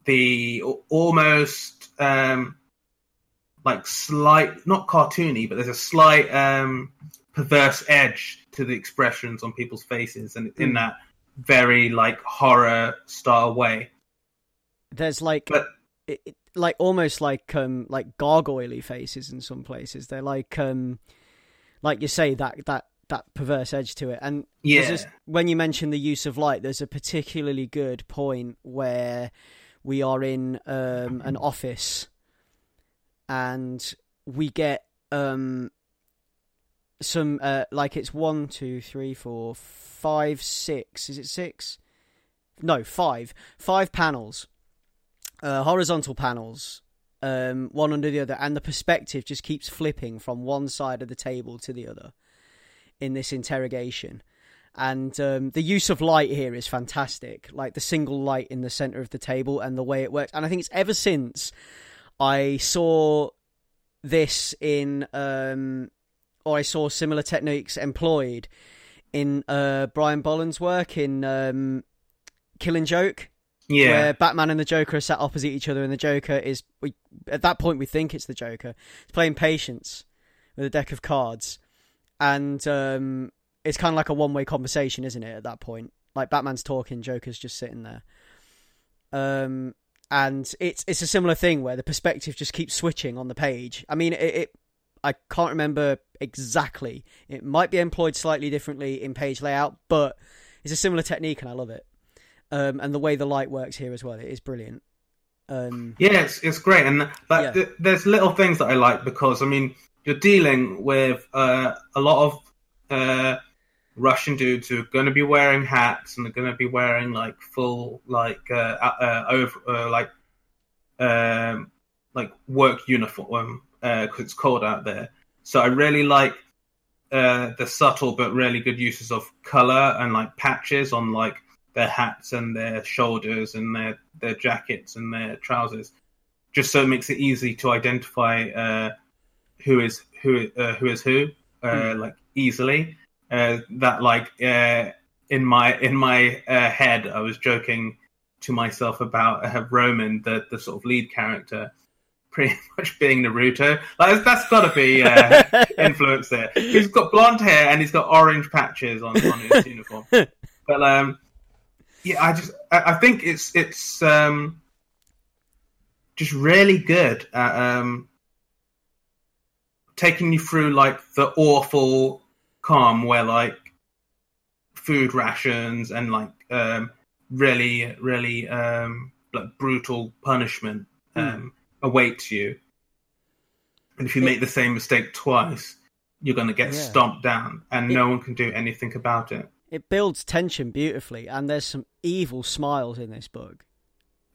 the almost um, like slight, not cartoony, but there's a slight um, perverse edge to the expressions on people's faces, and in hmm. that very like horror style way. There's like. But, it, like almost like um like gargoyley faces in some places. They're like um like you say that that that perverse edge to it. And yeah, this, when you mention the use of light, there's a particularly good point where we are in um, an office and we get um some uh like it's one, two, three, four, five, six. Is it six? No, five. Five panels, uh, horizontal panels, um, one under the other, and the perspective just keeps flipping from one side of the table to the other in this interrogation. And um, the use of light here is fantastic, like the single light in the center of the table and the way it works. And I think it's ever since I saw this in, um, or I saw similar techniques employed in uh, Brian Bolland's work in um, Killing Joke Yeah, where Batman and the Joker are sat opposite each other, and the Joker is we at that point we think it's the Joker. He's playing patience with a deck of cards, and um, it's kind of like a one way conversation, isn't it? At that point, like Batman's talking, Joker's just sitting there. Um, and it's it's a similar thing where the perspective just keeps switching on the page. I mean, it, it I can't remember exactly. It might be employed slightly differently in page layout, but it's a similar technique, and I love it. Um, and the way the light works here as well, it is brilliant. Um, Yeah, it's, it's great, and Yeah. th- there's little things that I like because I mean you're dealing with uh, a lot of uh, Russian dudes who are going to be wearing hats and they're going to be wearing like full like uh, uh, over uh, like um, like work uniform because it's cold out there. So I really like uh, the subtle but really good uses of color and like patches on like their hats and their shoulders and their their jackets and their trousers, just so it makes it easy to identify uh, who is who uh, who is who uh, like easily. Uh, that like uh, in my in my uh, head, I was joking to myself about uh, Roman, the the sort of lead character, pretty much being Naruto. Like that's got to be uh, influence there. He's got blonde hair and he's got orange patches on, on his uniform. But um, yeah, I just I, I think it's it's um, just really good at um, taking you through like the awful calm where like food rations and like um, really really um, like brutal punishment um, awaits you. And if you make the same mistake twice, you're going to get Yeah. stomped down, and It- no one can do anything about it. It builds tension beautifully, and there's some evil smiles in this book.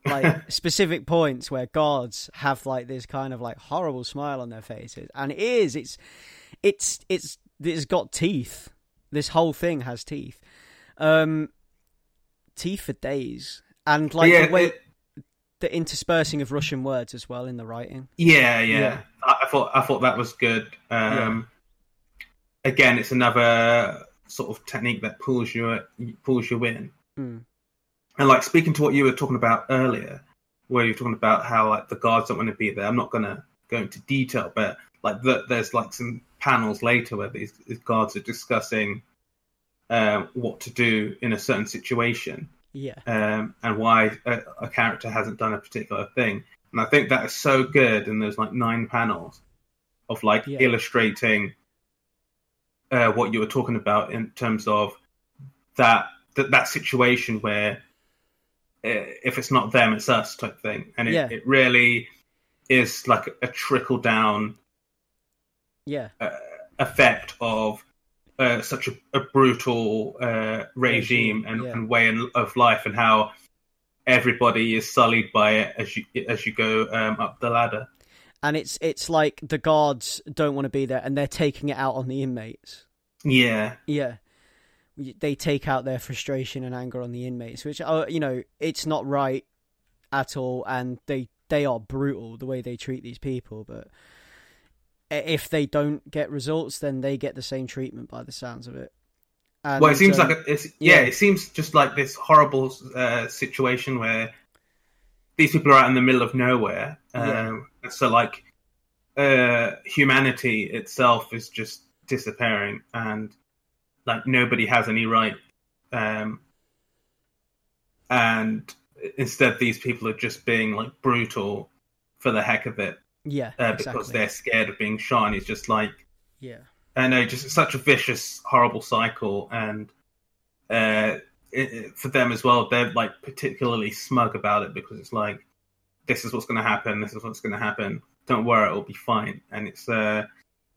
Like specific points where guards have like this kind of like horrible smile on their faces, and it is it's it's it's it's got teeth. This whole thing has teeth, um, teeth for days, and like yeah, the way it- the interspersing of Russian words as well in the writing. yeah, yeah, Yeah. I, I thought I thought that was good. Um, Again, it's another sort of technique that pulls you pulls you in. Mm. And like speaking to what you were talking about earlier, where you're talking about how like the guards don't want to be there. I'm not gonna go into detail, but like the, there's like some panels later where these, these guards are discussing uh, what to do in a certain situation Yeah, um, and why a, a character hasn't done a particular thing. And I think that is so good. And there's like nine panels of like Yeah. illustrating uh, what you were talking about in terms of that that, that situation where uh, if it's not them, it's us type thing. And it, Yeah. it really is like a trickle down yeah, effect of uh, such a, a brutal uh, regime Regime, and, yeah. and way in- of life, and how everybody is sullied by it as you as you go um, up the ladder. And it's it's like the guards don't want to be there, and they're taking it out on the inmates. Yeah, Yeah. They take out their frustration and anger on the inmates, which are, you know, it's not right at all and they they are brutal the way they treat these people, but if they don't get results then they get the same treatment by the sounds of it. And, well, it seems um, like a, it's yeah, yeah. it seems just like this horrible uh, situation where these people are out in the middle of nowhere. Yeah. Um, So like uh, humanity itself is just disappearing, and like nobody has any right. Um, and instead, these people are just being like brutal for the heck of it yeah, uh, because exactly. they're scared of being shot. And it's just like yeah. I know, just such a vicious, horrible cycle, and uh, it, for them as well, they're like particularly smug about it because it's like, this is what's going to happen, this is what's going to happen, don't worry, it'll be fine. And it's uh,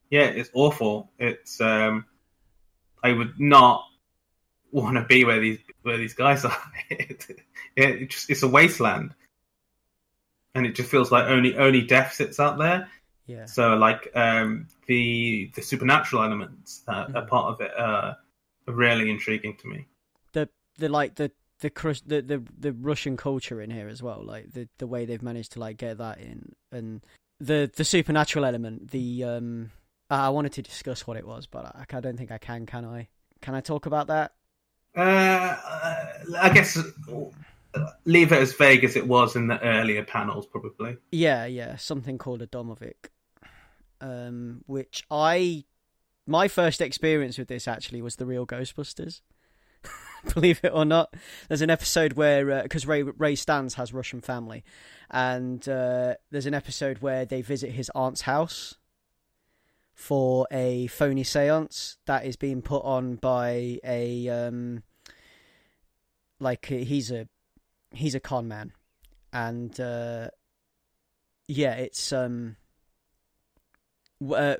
yeah, it's awful. It's um, I would not want to be where these where these guys are. it, it just it's a wasteland, and it just feels like only only deficits out there. Yeah. So like um, the the supernatural elements that Mhm. are part of it are really intriguing to me. The like the the the the the Russian culture in here as well, like the the way they've managed to like get that in, and the the supernatural element. The um, I wanted to discuss what it was, but I, I don't think I can. Can I? Can I talk about that? Uh, I guess leave it as vague as it was in the earlier panels, probably. Yeah, yeah, something called a Domovic, um, which I my first experience with this actually was the real Ghostbusters. Believe it or not, there's an episode where because Ray Ray Stantz has Russian family, and uh, there's an episode where they visit his aunt's house for a phony séance that is being put on by a um, like he's a he's a con man, and uh, yeah, it's um, uh,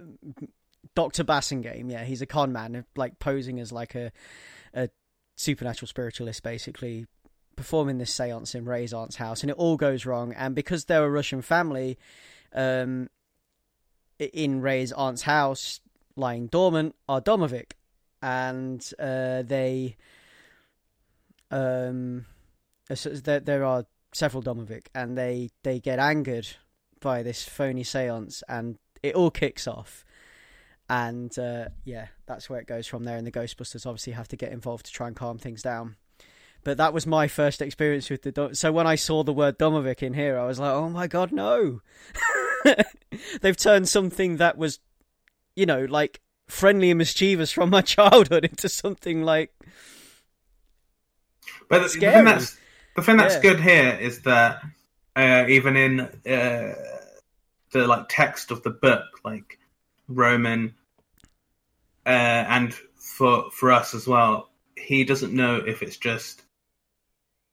Doctor Bassingame. Yeah, he's a con man, like posing as like a a supernatural spiritualist, basically performing this séance in Ray's aunt's house, and it all goes wrong. And because they're a Russian family, um, in Ray's aunt's house, lying dormant, are Domovic, and uh, they um, so there there are several Domovic, and they they get angered by this phony séance, and it all kicks off. And uh, yeah, that's where it goes from there. And the Ghostbusters obviously have to get involved to try and calm things down. But that was my first experience with the. So when I saw the word Domovic in here, I was like, "Oh my god, no!" They've turned something that was, you know, like friendly and mischievous from my childhood into something like But the- the thing that's the thing that's Yeah. good here is that uh, even in uh, the like text of the book, like Roman, uh, and for for us as well, he doesn't know if it's just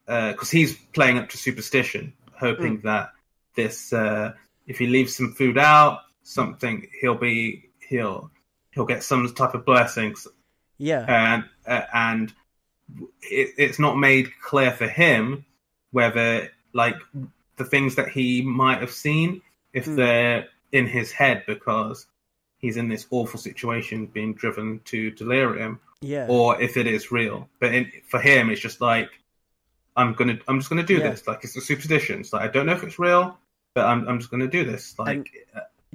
because he's playing up to superstition, hoping that this uh, if he leaves some food out, something he'll be he'll he'll get some type of blessings yeah, and uh, and it, it's not made clear for him whether like the things that he might have seen if Hmm. they're in his head because he's in this awful situation being driven to delirium yeah. or if it is real but in, for him it's just like i'm gonna i'm just gonna do Yeah. this like it's a superstition it's like i don't know if it's real but i'm, I'm just gonna do this like And-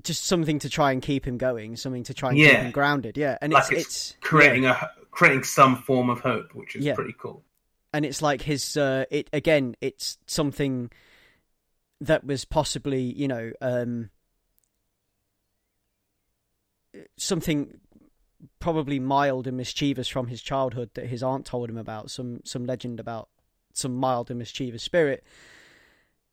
just something to try and keep him going, something to try and Yeah. keep him grounded. Yeah, and like it's it's, it's creating yeah. a creating some form of hope which is pretty cool and it's like his uh it again it's something that was possibly you know um something probably mild and mischievous from his childhood that his aunt told him about some some legend about some mild and mischievous spirit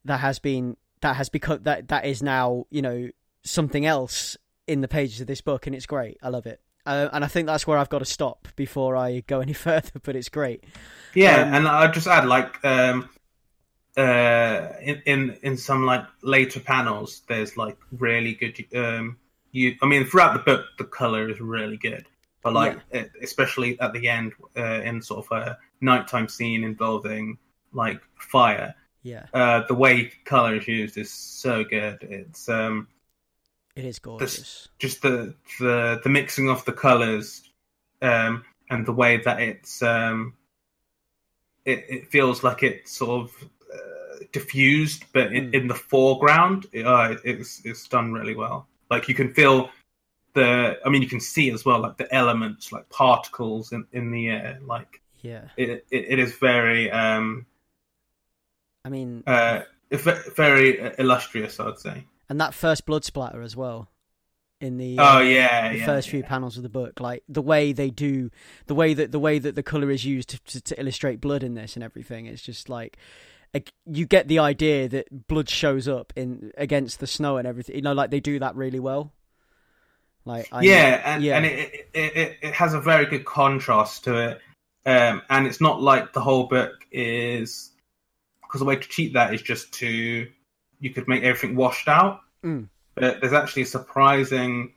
that has been that has become that that is now you know something else in the pages of this book and it's great. I love it. Uh, and i think that's where i've got to stop before i go any further but it's great. Yeah, Um, and I'll just add like um uh in, in in some like later panels there's like really good um you I mean throughout the book the color is really good. But like e- especially at the end uh, in sort of a nighttime scene involving like fire, yeah uh the way color is used is so good. It's um It is gorgeous. just the the the mixing of the colors um and the way that it's um it, it feels like it's sort of uh, diffused but in, Mm. in the foreground uh, it's it's done really well like you can feel the i mean you can see as well like the elements like particles in, in the air like Yeah. it, it, it is very um I mean, uh very uh, illustrious i'd say and that first blood splatter as well. In the oh uh, yeah the yeah, first yeah. few panels of the book, like the way they do, the way that the way that the color is used to, to, to illustrate blood in this and everything, it's just like like, you get the idea that blood shows up in against the snow and everything. You know, like they do that really well. Like I, yeah, and, yeah. and it, it, it it has a very good contrast to it, um, and it's not like the whole book is because the way to cheat that is just to you could make everything washed out, Mm. but there's actually a surprising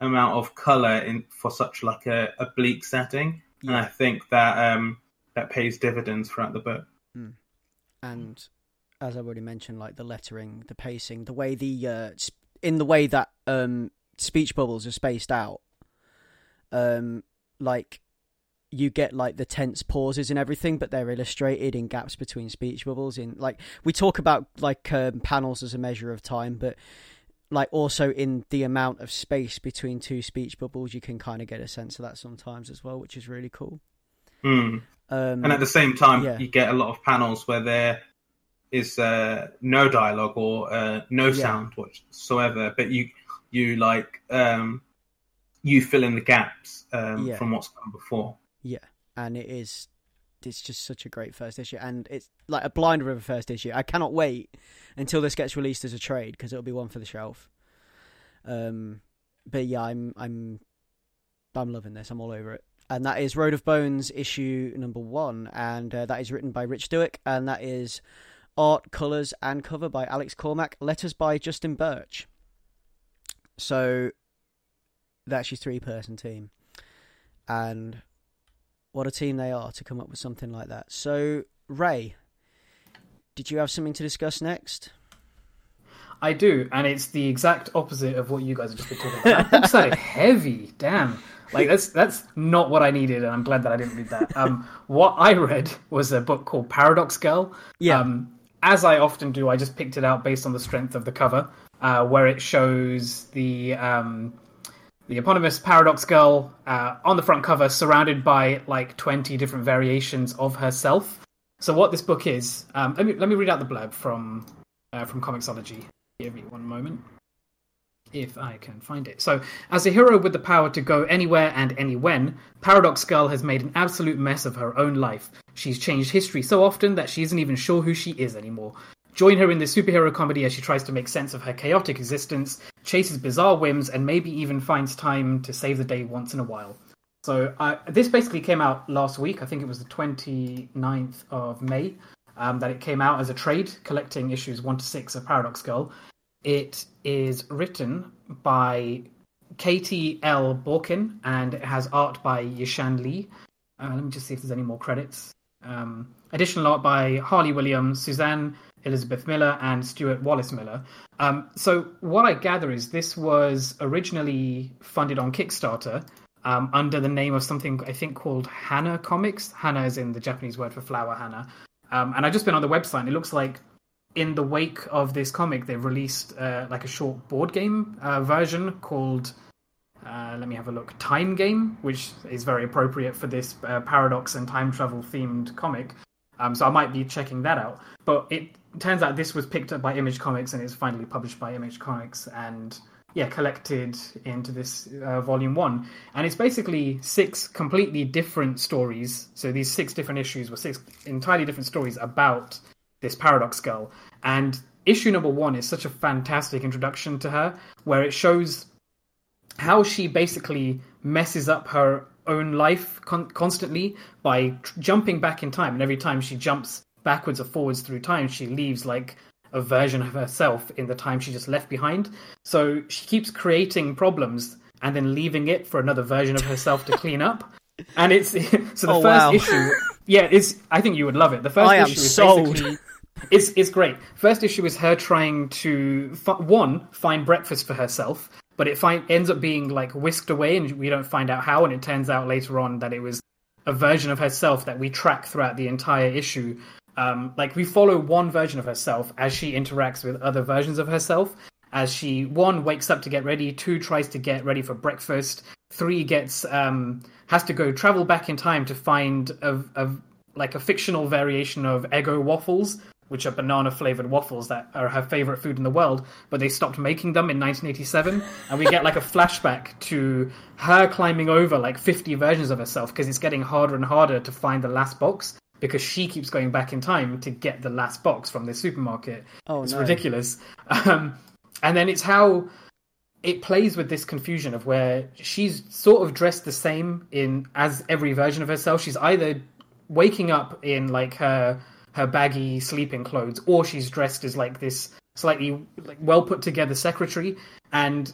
amount of color in for such like a, a bleak setting, and I think that um, that pays dividends throughout the book. And as I've already mentioned, like the lettering, the pacing, the way the uh, in the way that um, speech bubbles are spaced out, um, like you get like the tense pauses and everything, but they're illustrated in gaps between speech bubbles. In like we talk about like um, panels as a measure of time, but like also in the amount of space between two speech bubbles, you can kind of get a sense of that sometimes as well, which is really cool. Hmm. Um, And at the same time, Yeah. you get a lot of panels where there is uh, no dialogue or uh, no Yeah. sound whatsoever, but you you like um, you fill in the gaps um, Yeah. from what's come before. Yeah, and it is. It's just such a great first issue, and it's like a blind river first issue. I cannot wait until this gets released as a trade because it'll be one for the shelf. Um, but yeah, I'm I'm I'm loving this. I'm all over it. And that is Road of Bones issue number one, and uh, that is written by Rich Douek, and that is art, colors, and cover by Alex Cormack, letters by Justin Birch. So that's your three-person team, and what a team they are to come up with something like that. So, Ray, did you have something to discuss next? I do, and it's the exact opposite of what you guys have just been talking about. That book sounded heavy. Damn. Like that's that's not what I needed, and I'm glad that I didn't read that. Um, what I read was a book called Paradox Girl. Yeah. Um, as I often do, I just picked it out based on the strength of the cover, uh, where it shows the um, the eponymous Paradox Girl uh, on the front cover, surrounded by like 20 different variations of herself. So what this book is, um, let me let me read out the blurb from uh, from Comixology. Give me one moment. If I can find it. So, as a hero with the power to go anywhere and anywhen, Paradox Girl has made an absolute mess of her own life. She's changed history so often that she isn't even sure who she is anymore. Join her in this superhero comedy as she tries to make sense of her chaotic existence, chases bizarre whims, and maybe even finds time to save the day once in a while. So, uh, this basically came out last week. I think it was the 29th of May um, that it came out as a trade, collecting issues 1 to 6 of Paradox Girl. It is written by Cayti Elle Bourquin and it has art by Yishan Li. Uh, let me just see if there's any more credits. Um, additional art by Harley Williams, Suzanne Elizabeth Miller, and Stuart Wallace Miller. Um, so, what I gather is this was originally funded on Kickstarter um, under the name of something I think called Hana Comics. Hana is in the Japanese word for flower, Hana. Um, and I've just been on the website, and it looks like in the wake of this comic, they've released uh, like a short board game uh, version called. Uh, let me have a look. Time Game, which is very appropriate for this uh, paradox and time travel themed comic. Um, so I might be checking that out. But it turns out this was picked up by Image Comics and it's finally published by Image Comics and yeah, collected into this uh, volume one. And it's basically six completely different stories. So these six different issues were six entirely different stories about this paradox girl. And issue number one is such a fantastic introduction to her, where it shows how she basically messes up her own life con- constantly by tr- jumping back in time. And every time she jumps backwards or forwards through time, she leaves like a version of herself in the time she just left behind. So she keeps creating problems and then leaving it for another version of herself to clean up. And it's so the Oh, first wow. issue. Yeah, it's. I think you would love it. The first I issue is sold. basically it's it's great. First issue is her trying to fi- one find breakfast for herself, but it find, ends up being like whisked away, and we don't find out how. And it turns out later on that it was a version of herself that we track throughout the entire issue. Um, like we follow one version of herself as she interacts with other versions of herself. As she one wakes up to get ready, two tries to get ready for breakfast, three gets um, has to go travel back in time to find a, a like a fictional variation of Eggo waffles, which are banana flavored waffles that are her favorite food in the world, but they stopped making them in 1987. And we get like a flashback to her climbing over like 50 versions of herself because it's getting harder and harder to find the last box because she keeps going back in time to get the last box from the supermarket. Oh, it's no. ridiculous. Um, and then it's how it plays with this confusion of where she's sort of dressed the same in as every version of herself. She's either waking up in like her her baggy sleeping clothes, or she's dressed as like this slightly like well put together secretary, and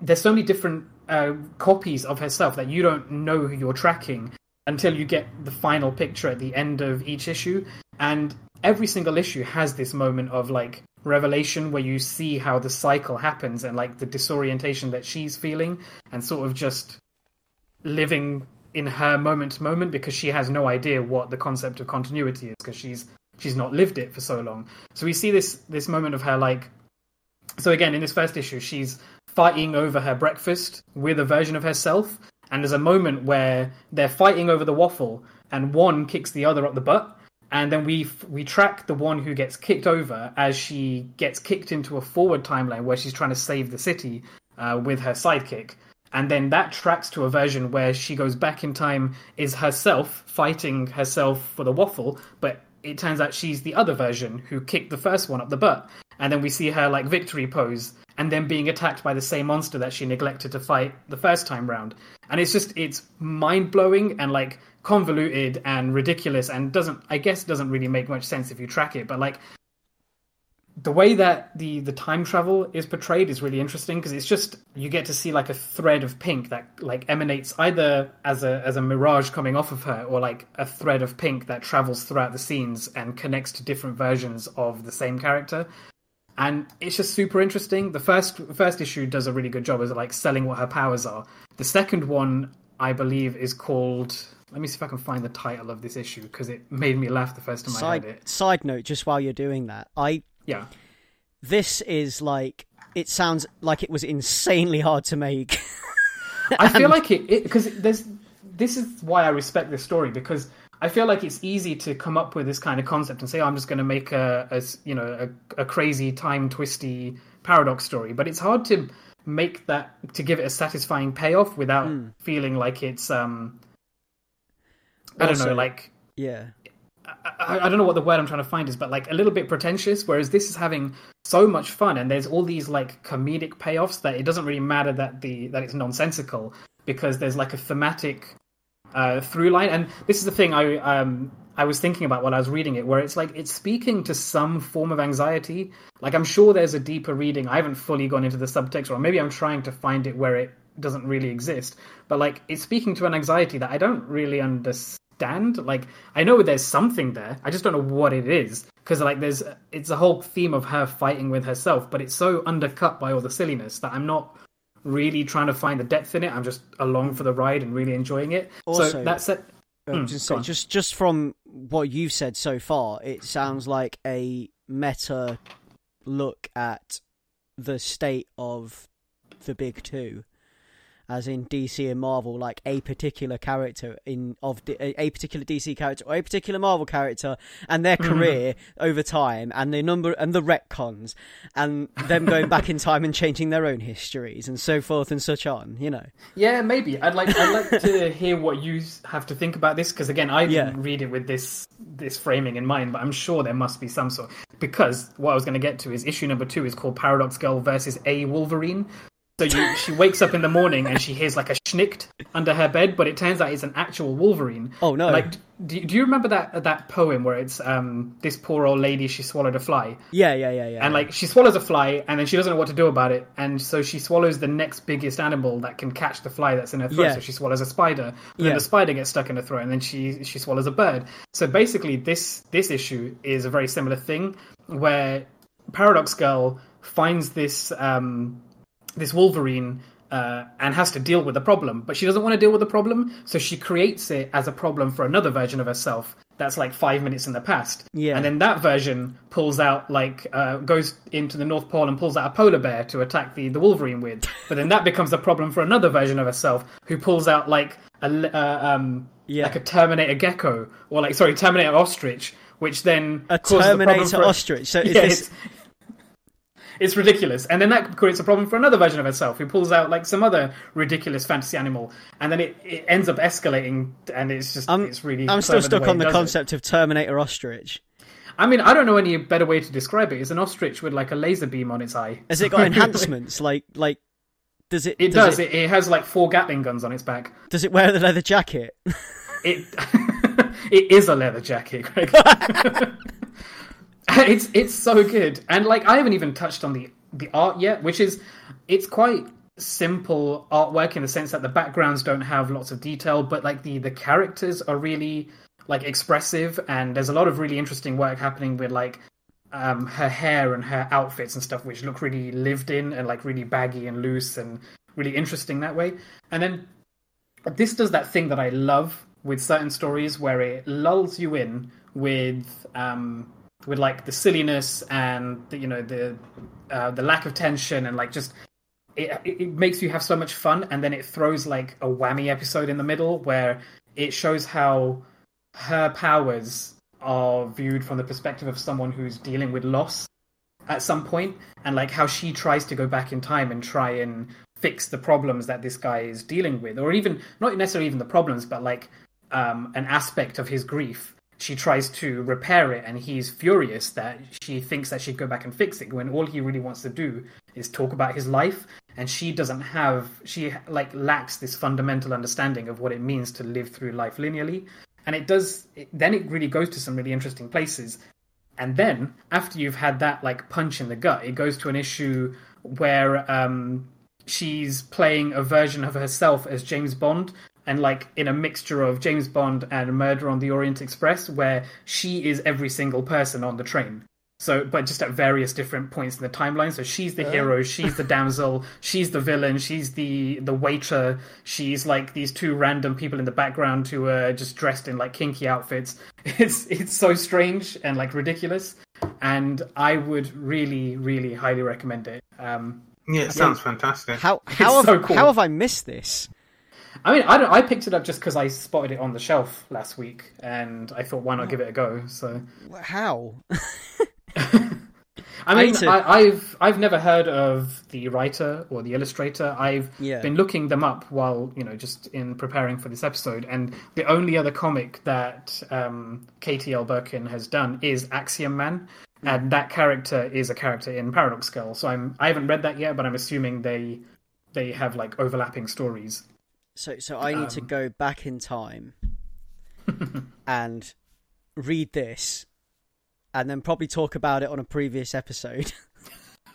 there's so many different uh, copies of herself that you don't know who you're tracking until you get the final picture at the end of each issue. And every single issue has this moment of like revelation where you see how the cycle happens and like the disorientation that she's feeling and sort of just living in her moment to moment because she has no idea what the concept of continuity is because she's she's not lived it for so long. So we see this this moment of her like so again in this first issue she's fighting over her breakfast with a version of herself and there's a moment where they're fighting over the waffle and one kicks the other up the butt and then we we track the one who gets kicked over as she gets kicked into a forward timeline where she's trying to save the city uh, with her sidekick and then that tracks to a version where she goes back in time is herself fighting herself for the waffle but it turns out she's the other version who kicked the first one up the butt. And then we see her like victory pose and then being attacked by the same monster that she neglected to fight the first time round. And it's just it's mind-blowing and like convoluted and ridiculous and doesn't i guess doesn't really make much sense if you track it but like the way that the the time travel is portrayed is really interesting because it's just you get to see like a thread of pink that like emanates either as a as a mirage coming off of her or like a thread of pink that travels throughout the scenes and connects to different versions of the same character. And it's just super interesting. The first first issue does a really good job of like selling what her powers are. The second one i believe is called let me see if I can find the title of this issue because it made me laugh the first time side, I read it. Side note, just while you're doing that, I yeah. This is like it sounds like it was insanely hard to make. I feel like it because there's this is why I respect this story because I feel like it's easy to come up with this kind of concept and say, oh, I'm just going to make a, a you know a, a, crazy time twisty paradox story, but it's hard to make that to give it a satisfying payoff without mm. feeling like it's um I don't know, like yeah. I, I, don't know what the word I'm trying to find is, but like a little bit pretentious. Whereas this is having so much fun, and there's all these like comedic payoffs that it doesn't really matter that the that it's nonsensical because there's like a thematic uh, through line. And this is the thing I um I was thinking about while I was reading it, where it's like it's speaking to some form of anxiety. Like I'm sure there's a deeper reading. I haven't fully gone into the subtext, or maybe I'm trying to find it where it doesn't really exist. But like it's speaking to an anxiety that I don't really understand stand. Like I know there's something there. I just don't know what it is because like there's it's a whole theme of her fighting with herself, but it's so undercut by all the silliness that I'm not really trying to find the depth in it. I'm just along for the ride and really enjoying it. Also, so that's it. Mm, just, say, just just from what you've said so far, it sounds like a meta look at the state of the big two as in DC and Marvel, like a particular character in of a particular DC character or a particular Marvel character and their mm-hmm. career over time and the number and the retcons and them going back in time and changing their own histories and so forth and such on. You know. Yeah, maybe. I'd like I'd like to hear what you have to think about this because again, I didn't yeah. read it with this this framing in mind, but I'm sure there must be some sort. Because what I was going to get to is issue number two is called Paradox Girl versus A Wolverine. So you, she wakes up in the morning and she hears like a schnicked under her bed, but it turns out it's an actual Wolverine. Oh no! Like, do, do you remember that that poem where it's um this poor old lady she swallowed a fly? Yeah, yeah, yeah, yeah. And like she swallows a fly and then she doesn't know what to do about it, and so she swallows the next biggest animal that can catch the fly that's in her throat. Yeah. So she swallows a spider, but yeah. then the spider gets stuck in her throat, and then she she swallows a bird. So basically, this this issue is a very similar thing where Paradox Girl finds this um this Wolverine uh, and has to deal with the problem, but she doesn't want to deal with the problem, so she creates it as a problem for another version of herself that's like five minutes in the past. Yeah. And then that version pulls out like uh, goes into the North Pole and pulls out a polar bear to attack the the Wolverine with. But then that becomes a problem for another version of herself who pulls out like a uh, um yeah. like a Terminator gecko or like sorry Terminator ostrich, which then a Terminator ostrich. So is yeah, this it's ridiculous. And then that creates a problem for another version of herself who pulls out like some other ridiculous fantasy animal, and then it, it ends up escalating, and it's just I'm, it's really. I'm still stuck the on the concept it. of Terminator ostrich. I mean, I don't know any better way to describe it. It's an ostrich with like a laser beam on its eye. Has it got enhancements? like like does it? It does. does it... it, has like four Gatling guns on its back. Does it wear the leather jacket? it it is a leather jacket, Greg. it's it's so good, and like I haven't even touched on the the art yet, which is it's quite simple artwork in the sense that the backgrounds don't have lots of detail, but like the the characters are really like expressive, and there's a lot of really interesting work happening with like um, her hair and her outfits and stuff, which look really lived in and like really baggy and loose and really interesting that way. And then this does that thing that I love with certain stories where it lulls you in with um, with like the silliness and the, you know the uh, the lack of tension and like just it, it makes you have so much fun. And then it throws like a whammy episode in the middle where it shows how her powers are viewed from the perspective of someone who's dealing with loss at some point and like how she tries to go back in time and try and fix the problems that this guy is dealing with or even not necessarily even the problems but like um, an aspect of his grief she tries to repair it and he's furious that she thinks that she'd go back and fix it when all he really wants to do is talk about his life and she doesn't have she like lacks this fundamental understanding of what it means to live through life linearly. And it does it, then it really goes to some really interesting places. And then after you've had that like punch in the gut it goes to an issue where um she's playing a version of herself as James Bond and like in a mixture of James Bond and Murder on the Orient Express, where she is every single person on the train. So, but just at various different points in the timeline. So she's the hero, she's the damsel, she's the villain, she's the the waiter, she's like these two random people in the background who are just dressed in like kinky outfits. It's it's so strange and like ridiculous, and I would really, really highly recommend it. Um, Yeah, it sounds fantastic. How how have, so cool. how have I missed this? I mean, I don't. I picked it up just because I spotted it on the shelf last week, and I thought, why not give it a go? So, How? I mean, I, I've I've never heard of the writer or the illustrator. I've Yeah. been looking them up while you know just in preparing for this episode, and the only other comic that um, Cayti Elle Bourquin has done is Axiom Man, and that character is a character in Paradox Girl. So I'm I haven't read that yet, but I'm assuming they they have like overlapping stories. So so I need to Um. go back in time and read this and then probably talk about it on a previous episode.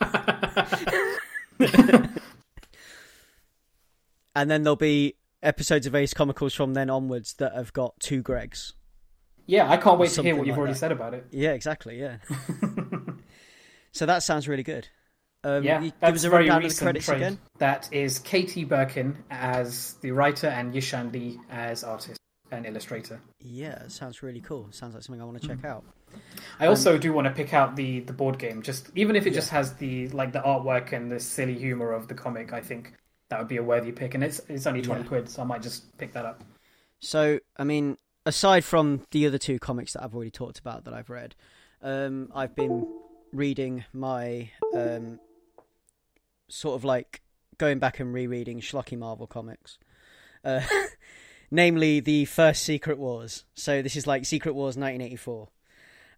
and then there'll be episodes of Ace Comicals from then onwards that have got two Gregs. Yeah, I can't wait to hear what you've already that. said about it. Yeah, exactly, yeah. so that sounds really good. Um, Yeah, that's very rundown of the recent trade. again. That is Cayti Bourquin as the writer and Yishan Li as artist and illustrator. Yeah, sounds really cool. Sounds like something I want to check out. I also do want to pick out the the board game, just even if it just has the like the artwork and the silly humor of the comic. I think that would be a worthy pick, and it's it's only twenty Yeah. quid, so I might just pick that up. So, I mean, aside from the other two comics that I've already talked about that I've read, um, I've been reading my um, sort of like going back and rereading schlocky Marvel comics. Uh, namely, the first Secret Wars. So, this is like Secret Wars 1984.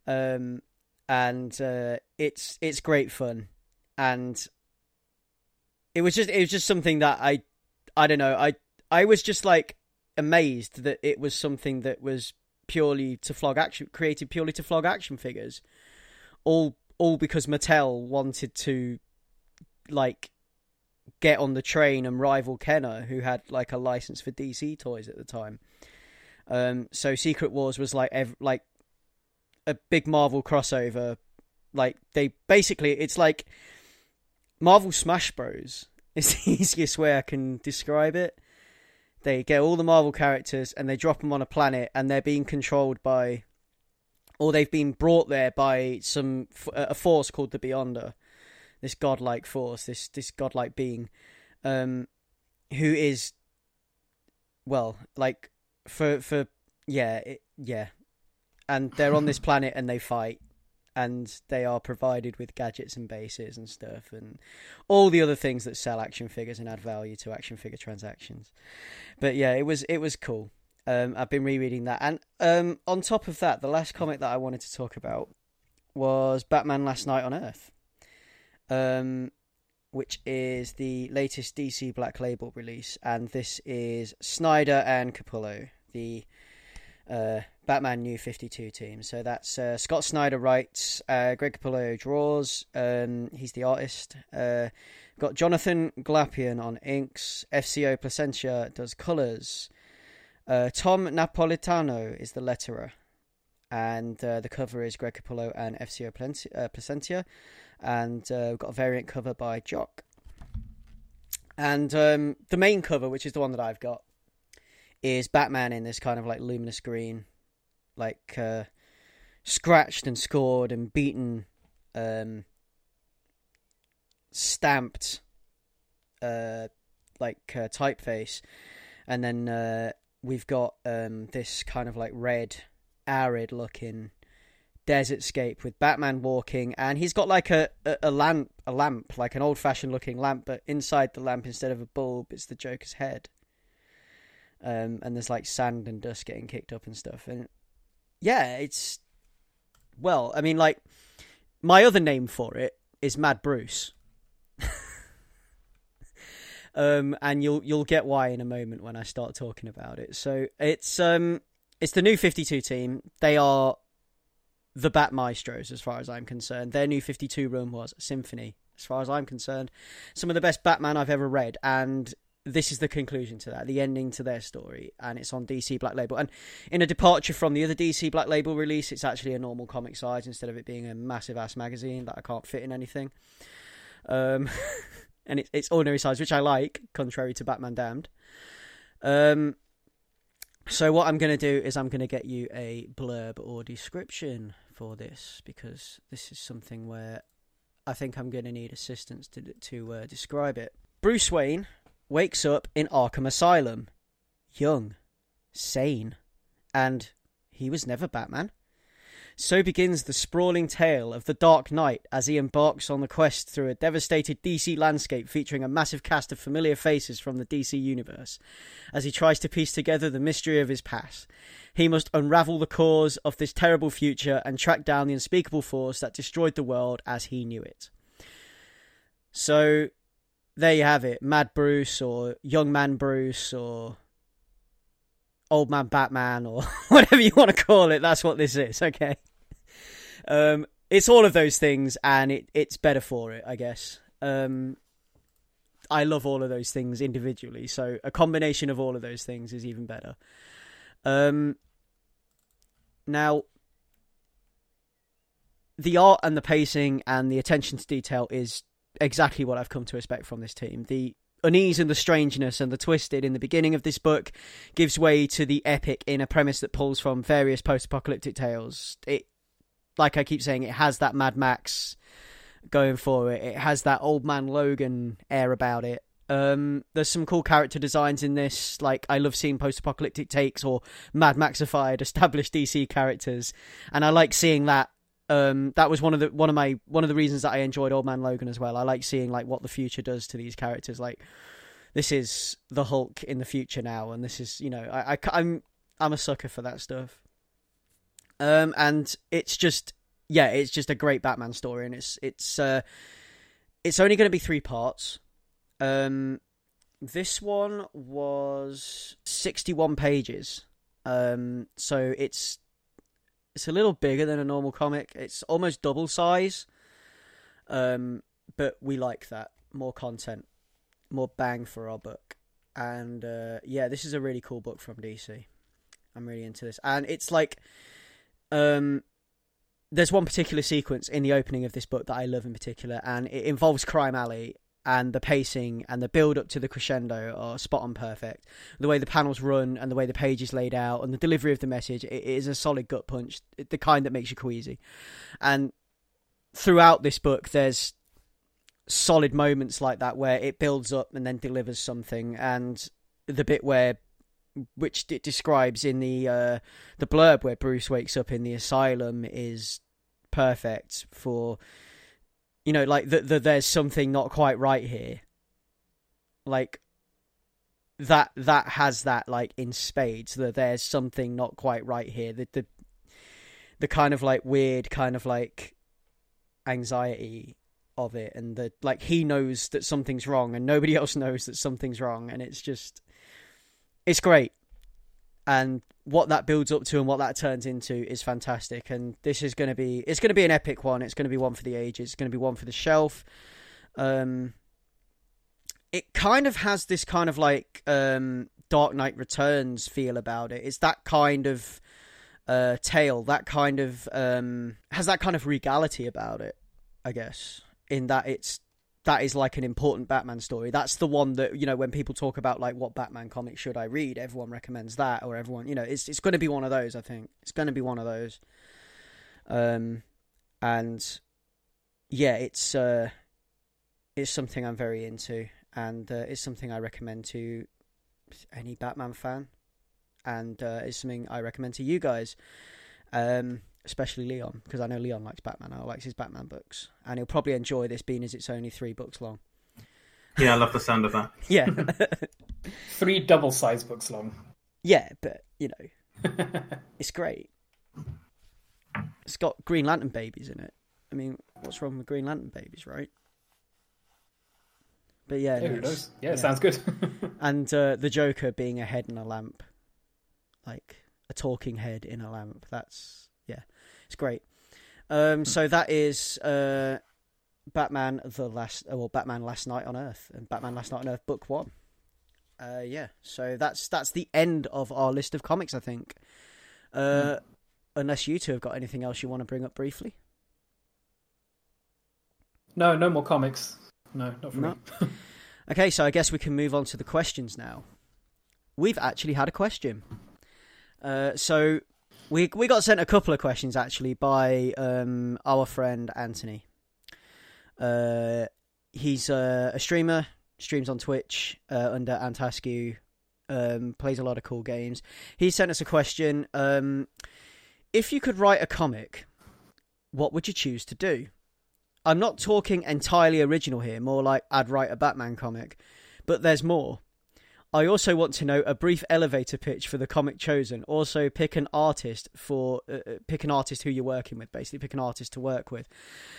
Um, and uh, it's it's great fun. And it was just it was just something that I I don't know I I was just like amazed that it was something that was purely to flog action created purely to flog action figures all all because Mattel wanted to like get on the train and rival Kenner who had like a license for DC toys at the time. Um so Secret Wars was like ev- like a big Marvel crossover. Like they basically it's like Marvel Smash Bros. is the easiest way I can describe it. They get all the Marvel characters and they drop them on a planet, and they're being controlled by, or they've been brought there by some a force called the Beyonder, this godlike force, this this godlike being, um, who is, well, like for for yeah it, yeah, and they're on this planet and they fight. And they are provided with gadgets and bases and stuff, and all the other things that sell action figures and add value to action figure transactions but yeah, it was it was cool. Um, I've been rereading that, and um, on top of that, the last comic that I wanted to talk about was Batman: Last Night on Earth, um, which is the latest DC Black Label release, and this is Snyder and Capullo, the uh, Batman New 52 team. So that's uh, Scott Snyder writes, uh, Greg Capullo draws. Um, he's the artist. Uh, got Jonathan Glapion on inks. FCO Plascencia does colors. Uh, Tom Napolitano is the letterer. And uh, the cover is Greg Capullo and FCO Plascencia. And we've got a variant cover by Jock. And um, the main cover, which is the one that I've got, is Batman in this kind of like luminous green, like uh, scratched and scored and beaten, um, stamped, uh, like uh, typeface, and then uh, we've got um, this kind of like red, arid looking desert scape with Batman walking, and he's got like a, a, a lamp, a lamp, like an old fashioned looking lamp, but inside the lamp, instead of a bulb, it's the Joker's head. Um, and there's like sand and dust getting kicked up and stuff, and yeah, it's well, I mean, like my other name for it is Mad Bruce. um, and you'll you'll get why in a moment when I start talking about it. So it's um it's the new 52 team. They are the Bat Maestros, as far as I'm concerned. Their new 52 run was Symphony, as far as I'm concerned. Some of the best Batman I've ever read, and this is the conclusion to that, the ending to their story, and it's on DC Black Label. And in a departure from the other DC Black Label release, it's actually a normal comic size instead of it being a massive ass magazine that I can't fit in anything. Um, and it, it's ordinary size, which I like, contrary to Batman Damned. Um, so what I'm going to do is I'm going to get you a blurb or description for this because this is something where I think I'm going to need assistance to to uh, describe it. Bruce Wayne wakes up in Arkham Asylum, young, sane, and he was never Batman. So begins the sprawling tale of the Dark Knight as he embarks on the quest through a devastated DC landscape featuring a massive cast of familiar faces from the DC universe. As he tries to piece together the mystery of his past, he must unravel the cause of this terrible future and track down the unspeakable force that destroyed the world as he knew it. So, there you have it Mad Bruce, or Young Man Bruce, or Old Man Batman or whatever you want to call it. That's what this is, okay? Um, it's all of those things, and it, it's better for it, I guess. Um, I love all of those things individually, so a combination of all of those things is even better. Um, now, the art and the pacing and the attention to detail is exactly what I've come to expect from this team. The unease and the strangeness and the twisted in the beginning of this book gives way to the epic in a premise that pulls from various post-apocalyptic tales. It, like I keep saying, it has that Mad Max going for it. It has that old man Logan air about it. Um, there's some cool character designs in this. Like I love seeing post-apocalyptic takes or Mad Maxified established DC characters, and I like seeing that um, that was one of the one of my one of the reasons that I enjoyed Old Man Logan as well. I like seeing like what the future does to these characters. Like this is the Hulk in the future now, and this is you know I, I I'm I'm a sucker for that stuff. Um, and it's just yeah, it's just a great Batman story, and it's it's uh, it's only going to be three parts. Um, this one was sixty one pages. Um, so it's it's a little bigger than a normal comic. It's almost double size. Um, but we like that. More content, more bang for our buck. And uh, yeah, this is a really cool book from DC. I'm really into this. And it's like um there's one particular sequence in the opening of this book that I love in particular, and it involves Crime Alley, and the pacing and the build up to the crescendo are spot on perfect. The way the panels run and the way the page is laid out and the delivery of the message, it is a solid gut punch, the kind that makes you queasy. And throughout this book, there's solid moments like that where it builds up and then delivers something. And the bit where, which it describes in the uh, the blurb where Bruce wakes up in the asylum, is perfect for you know, like that the, there's something not quite right here. Like that that has that like in spades that there's something not quite right here. The the the kind of like weird kind of like anxiety of it and the like he knows that something's wrong and nobody else knows that something's wrong and it's just it's great and what that builds up to and what that turns into is fantastic. And this is going to be it's going to be an epic one. It's going to be one for the ages. It's going to be one for the shelf. Um, it kind of has this kind of like um, Dark Knight Returns feel about it. It's that kind of uh, tale, that kind of um, has that kind of regality about it. I guess in that it's that is like an important Batman story. That's the one that you know when people talk about like what Batman comic should I read, everyone recommends that, or everyone you know it's it's going to be one of those. I think it's going to be one of those. Um, and yeah, it's uh, it's something I'm very into, and uh, it's something I recommend to any Batman fan, and uh, it's something I recommend to you guys. Um, especially Leon, because I know Leon likes Batman. I likes his Batman books, and he'll probably enjoy this, being as it's only three books long. Yeah, I love the sound of that. Yeah, Three double sized books long. yeah, but you know, it's great. It's got Green Lantern babies in it. I mean, what's wrong with Green Lantern babies, right? But yeah, Yeah, no, who it's- knows? Yeah, it sounds good. and uh, the Joker being a head in a lamp, like a talking head in a lamp. That's yeah, it's great. Um, so that is uh, Batman the last, uh, well, Batman Last Night on Earth and Batman Last Night on Earth Book One. Uh, yeah, so that's that's the end of our list of comics. I think, uh, unless you two have got anything else you want to bring up briefly. no, no more comics. No, not for No. me. Okay, so I guess we can move on to the questions now. We've actually had a question. Uh, so we we got sent a couple of questions actually by um, our friend Anthony. Uh, he's uh, a streamer, streams on Twitch uh, under Antascu, um, plays a lot of cool games. He sent us a question: um, If you could write a comic, what would you choose to do? I'm not talking entirely original here, more like I'd write a Batman comic. But there's more. I also want to know a brief elevator pitch for the comic chosen. Also, pick an artist for uh, uh, pick an artist who you're working with. Basically, pick an artist to work with.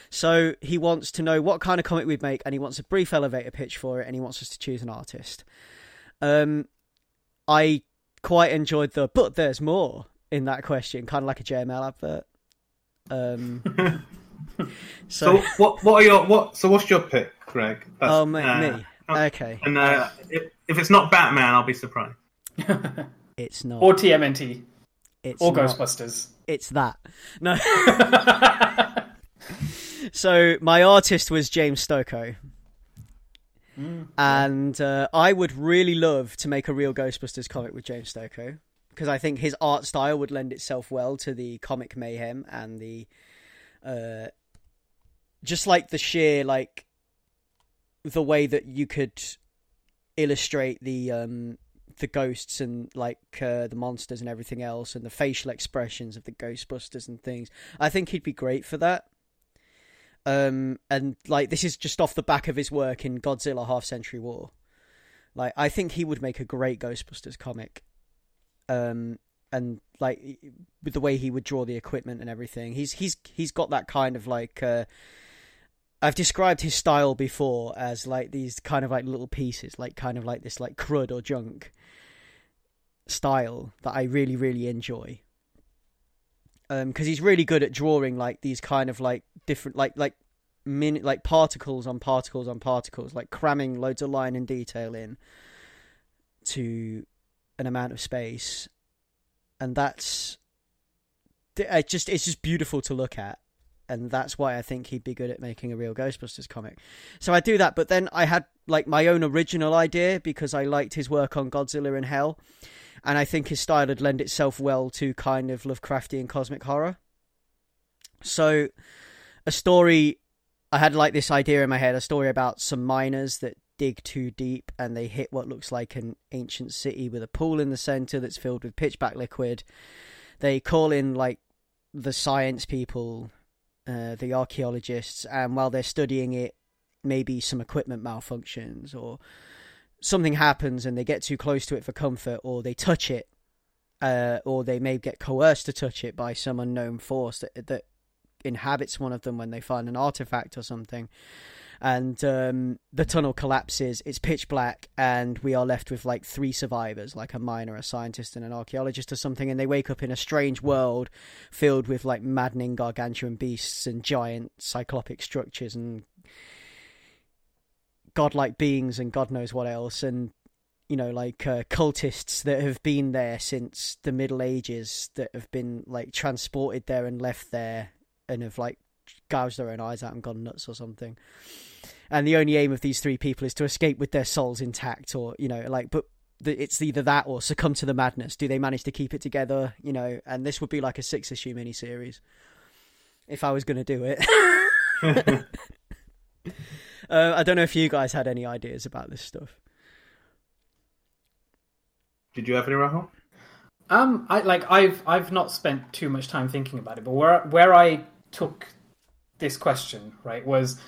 So he wants to know what kind of comic we'd make, and he wants a brief elevator pitch for it, and he wants us to choose an artist. Um, I quite enjoyed the but there's more in that question, kind of like a JML advert. Um, So, so, what what are your what? So what's your pick, Greg? That's, oh me, uh, me. Okay, And uh, if, if it's not Batman, I'll be surprised. it's not. or TMNT. it's Or not. Ghostbusters. It's that. No. so my artist was James Stokoe. and uh, I would really love to make a real Ghostbusters comic with James Stokoe because I think his art style would lend itself well to the comic mayhem and the uh, just like the sheer like the way that you could illustrate the um the ghosts and like uh, the monsters and everything else and the facial expressions of the ghostbusters and things. I think he'd be great for that. Um and like this is just off the back of his work in godzilla half century war. Like i think he would make a great ghostbusters comic. Um and like with the way he would draw the equipment and everything he's he's he's got that kind of like uh I've described his style before as like these kind of like little pieces, like kind of like this like crud or junk style that I really really enjoy. Um, because he's really good at drawing like these kind of like different like like min like particles on particles on particles, like cramming loads of line and detail in to an amount of space, and that's it just it's just beautiful to look at and that's why I think he'd be good at making a real Ghostbusters comic. So I do that, but then I had like my own original idea because I liked his work on Godzilla in Hell, and I think his style would lend itself well to kind of Lovecraftian cosmic horror. So, a story I had like this idea in my head, a story about some miners that dig too deep and they hit what looks like an ancient city with a pool in the center that's filled with pitch black liquid. They call in like the science people uh, the archaeologists, and while they're studying it, maybe some equipment malfunctions or something happens and they get too close to it for comfort, or they touch it, uh, or they may get coerced to touch it by some unknown force that, that inhabits one of them when they find an artifact or something. And um, the tunnel collapses. It's pitch black, and we are left with like three survivors, like a miner, a scientist, and an archaeologist or something. And they wake up in a strange world filled with like maddening gargantuan beasts and giant cyclopic structures and godlike beings and God knows what else. And you know, like uh, cultists that have been there since the Middle Ages that have been like transported there and left there and have like gouged their own eyes out and gone nuts or something. And the only aim of these three people is to escape with their souls intact, or you know, like, but it's either that or succumb to the madness. Do they manage to keep it together? You know, and this would be like a six issue miniseries if I was going to do it. uh, I don't know if you guys had any ideas about this stuff. Did you have any, Rahul? Um, I like I've I've not spent too much time thinking about it, but where where I took this question right was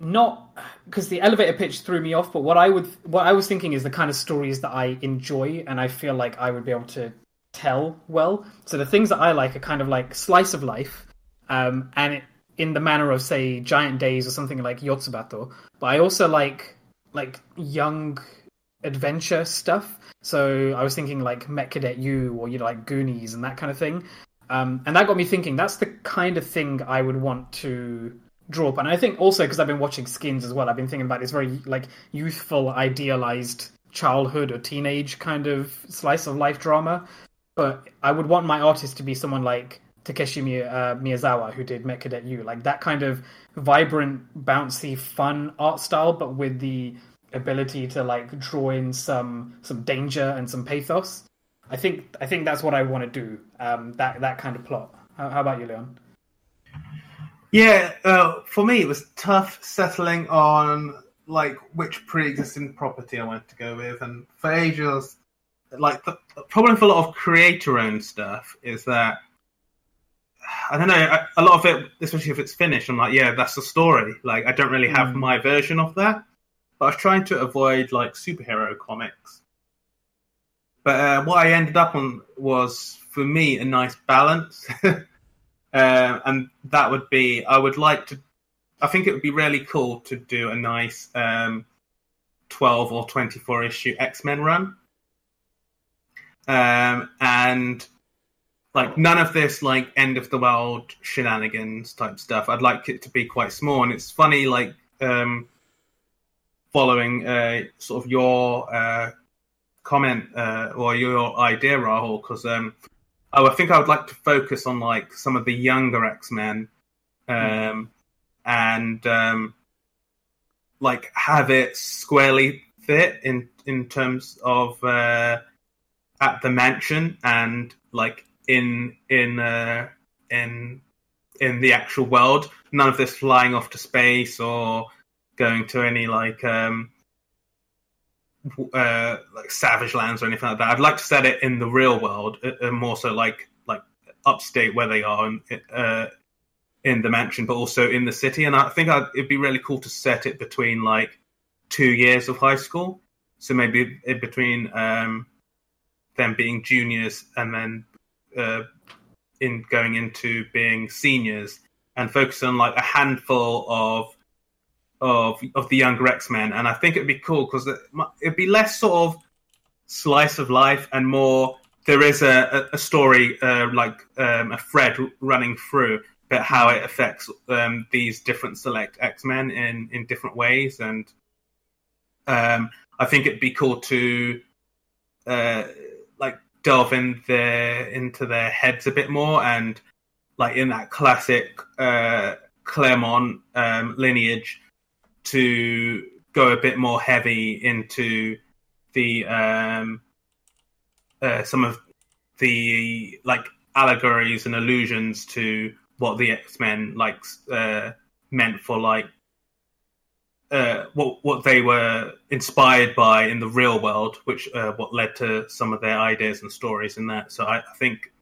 not because the elevator pitch threw me off, but what I would what I was thinking is the kind of stories that I enjoy and I feel like I would be able to tell well. So the things that I like are kind of like slice of life, um, and it, in the manner of say Giant Days or something like Yotsubato. But I also like like young adventure stuff. So I was thinking like Mech Cadet Yu or you know like Goonies and that kind of thing. Um, and that got me thinking. That's the kind of thing I would want to draw up. And I think also because I've been watching Skins as well, I've been thinking about this very like youthful, idealized childhood or teenage kind of slice of life drama. But I would want my artist to be someone like Takeshi uh, Miyazawa, who did Mech Cadet Yu, like that kind of vibrant, bouncy, fun art style, but with the ability to like draw in some some danger and some pathos. I think I think that's what I want to do. Um, that that kind of plot. How, how about you, Leon? Yeah, uh, for me it was tough settling on like which pre-existing property I wanted to go with, and for ages, like the problem for a lot of creator-owned stuff is that I don't know a lot of it, especially if it's finished. I'm like, yeah, that's the story. Like I don't really have mm. my version of that but I was trying to avoid like superhero comics. But uh, what I ended up on was, for me, a nice balance, uh, and that would be I would like to. I think it would be really cool to do a nice um, twelve or twenty-four issue X Men run, um, and like none of this like end of the world shenanigans type stuff. I'd like it to be quite small, and it's funny like um, following uh, sort of your uh, comment uh, or your idea, Rahul, because um, I think I would like to focus on like some of the younger X Men, um, mm. and um, like have it squarely fit in in terms of uh, at the mansion and like in in uh, in in the actual world. None of this flying off to space or going to any like um uh like savage lands or anything like that. I'd like to set it in the real world, uh, uh more so like like upstate where they are in, uh, in the mansion, but also in the city. And I think I'd, it'd be really cool to set it between like two years of high school, so maybe between um, them being juniors and then uh, in going into being seniors, and focus on like a handful of of of the younger X Men, and I think it'd be cool because it, would be less sort of slice of life and more. There is a, a, story uh, like um, a thread running through, but how it affects um, these different select X Men in in different ways, and um, I think it'd be cool to uh, like delve in their into their heads a bit more, and like in that classic uh, Claremont um, lineage to go a bit more heavy into the um, uh, some of the like allegories and allusions to what the X Men like uh, meant for like uh, what what they were inspired by in the real world, which uh, what led to some of their ideas and stories in that. So I, I think,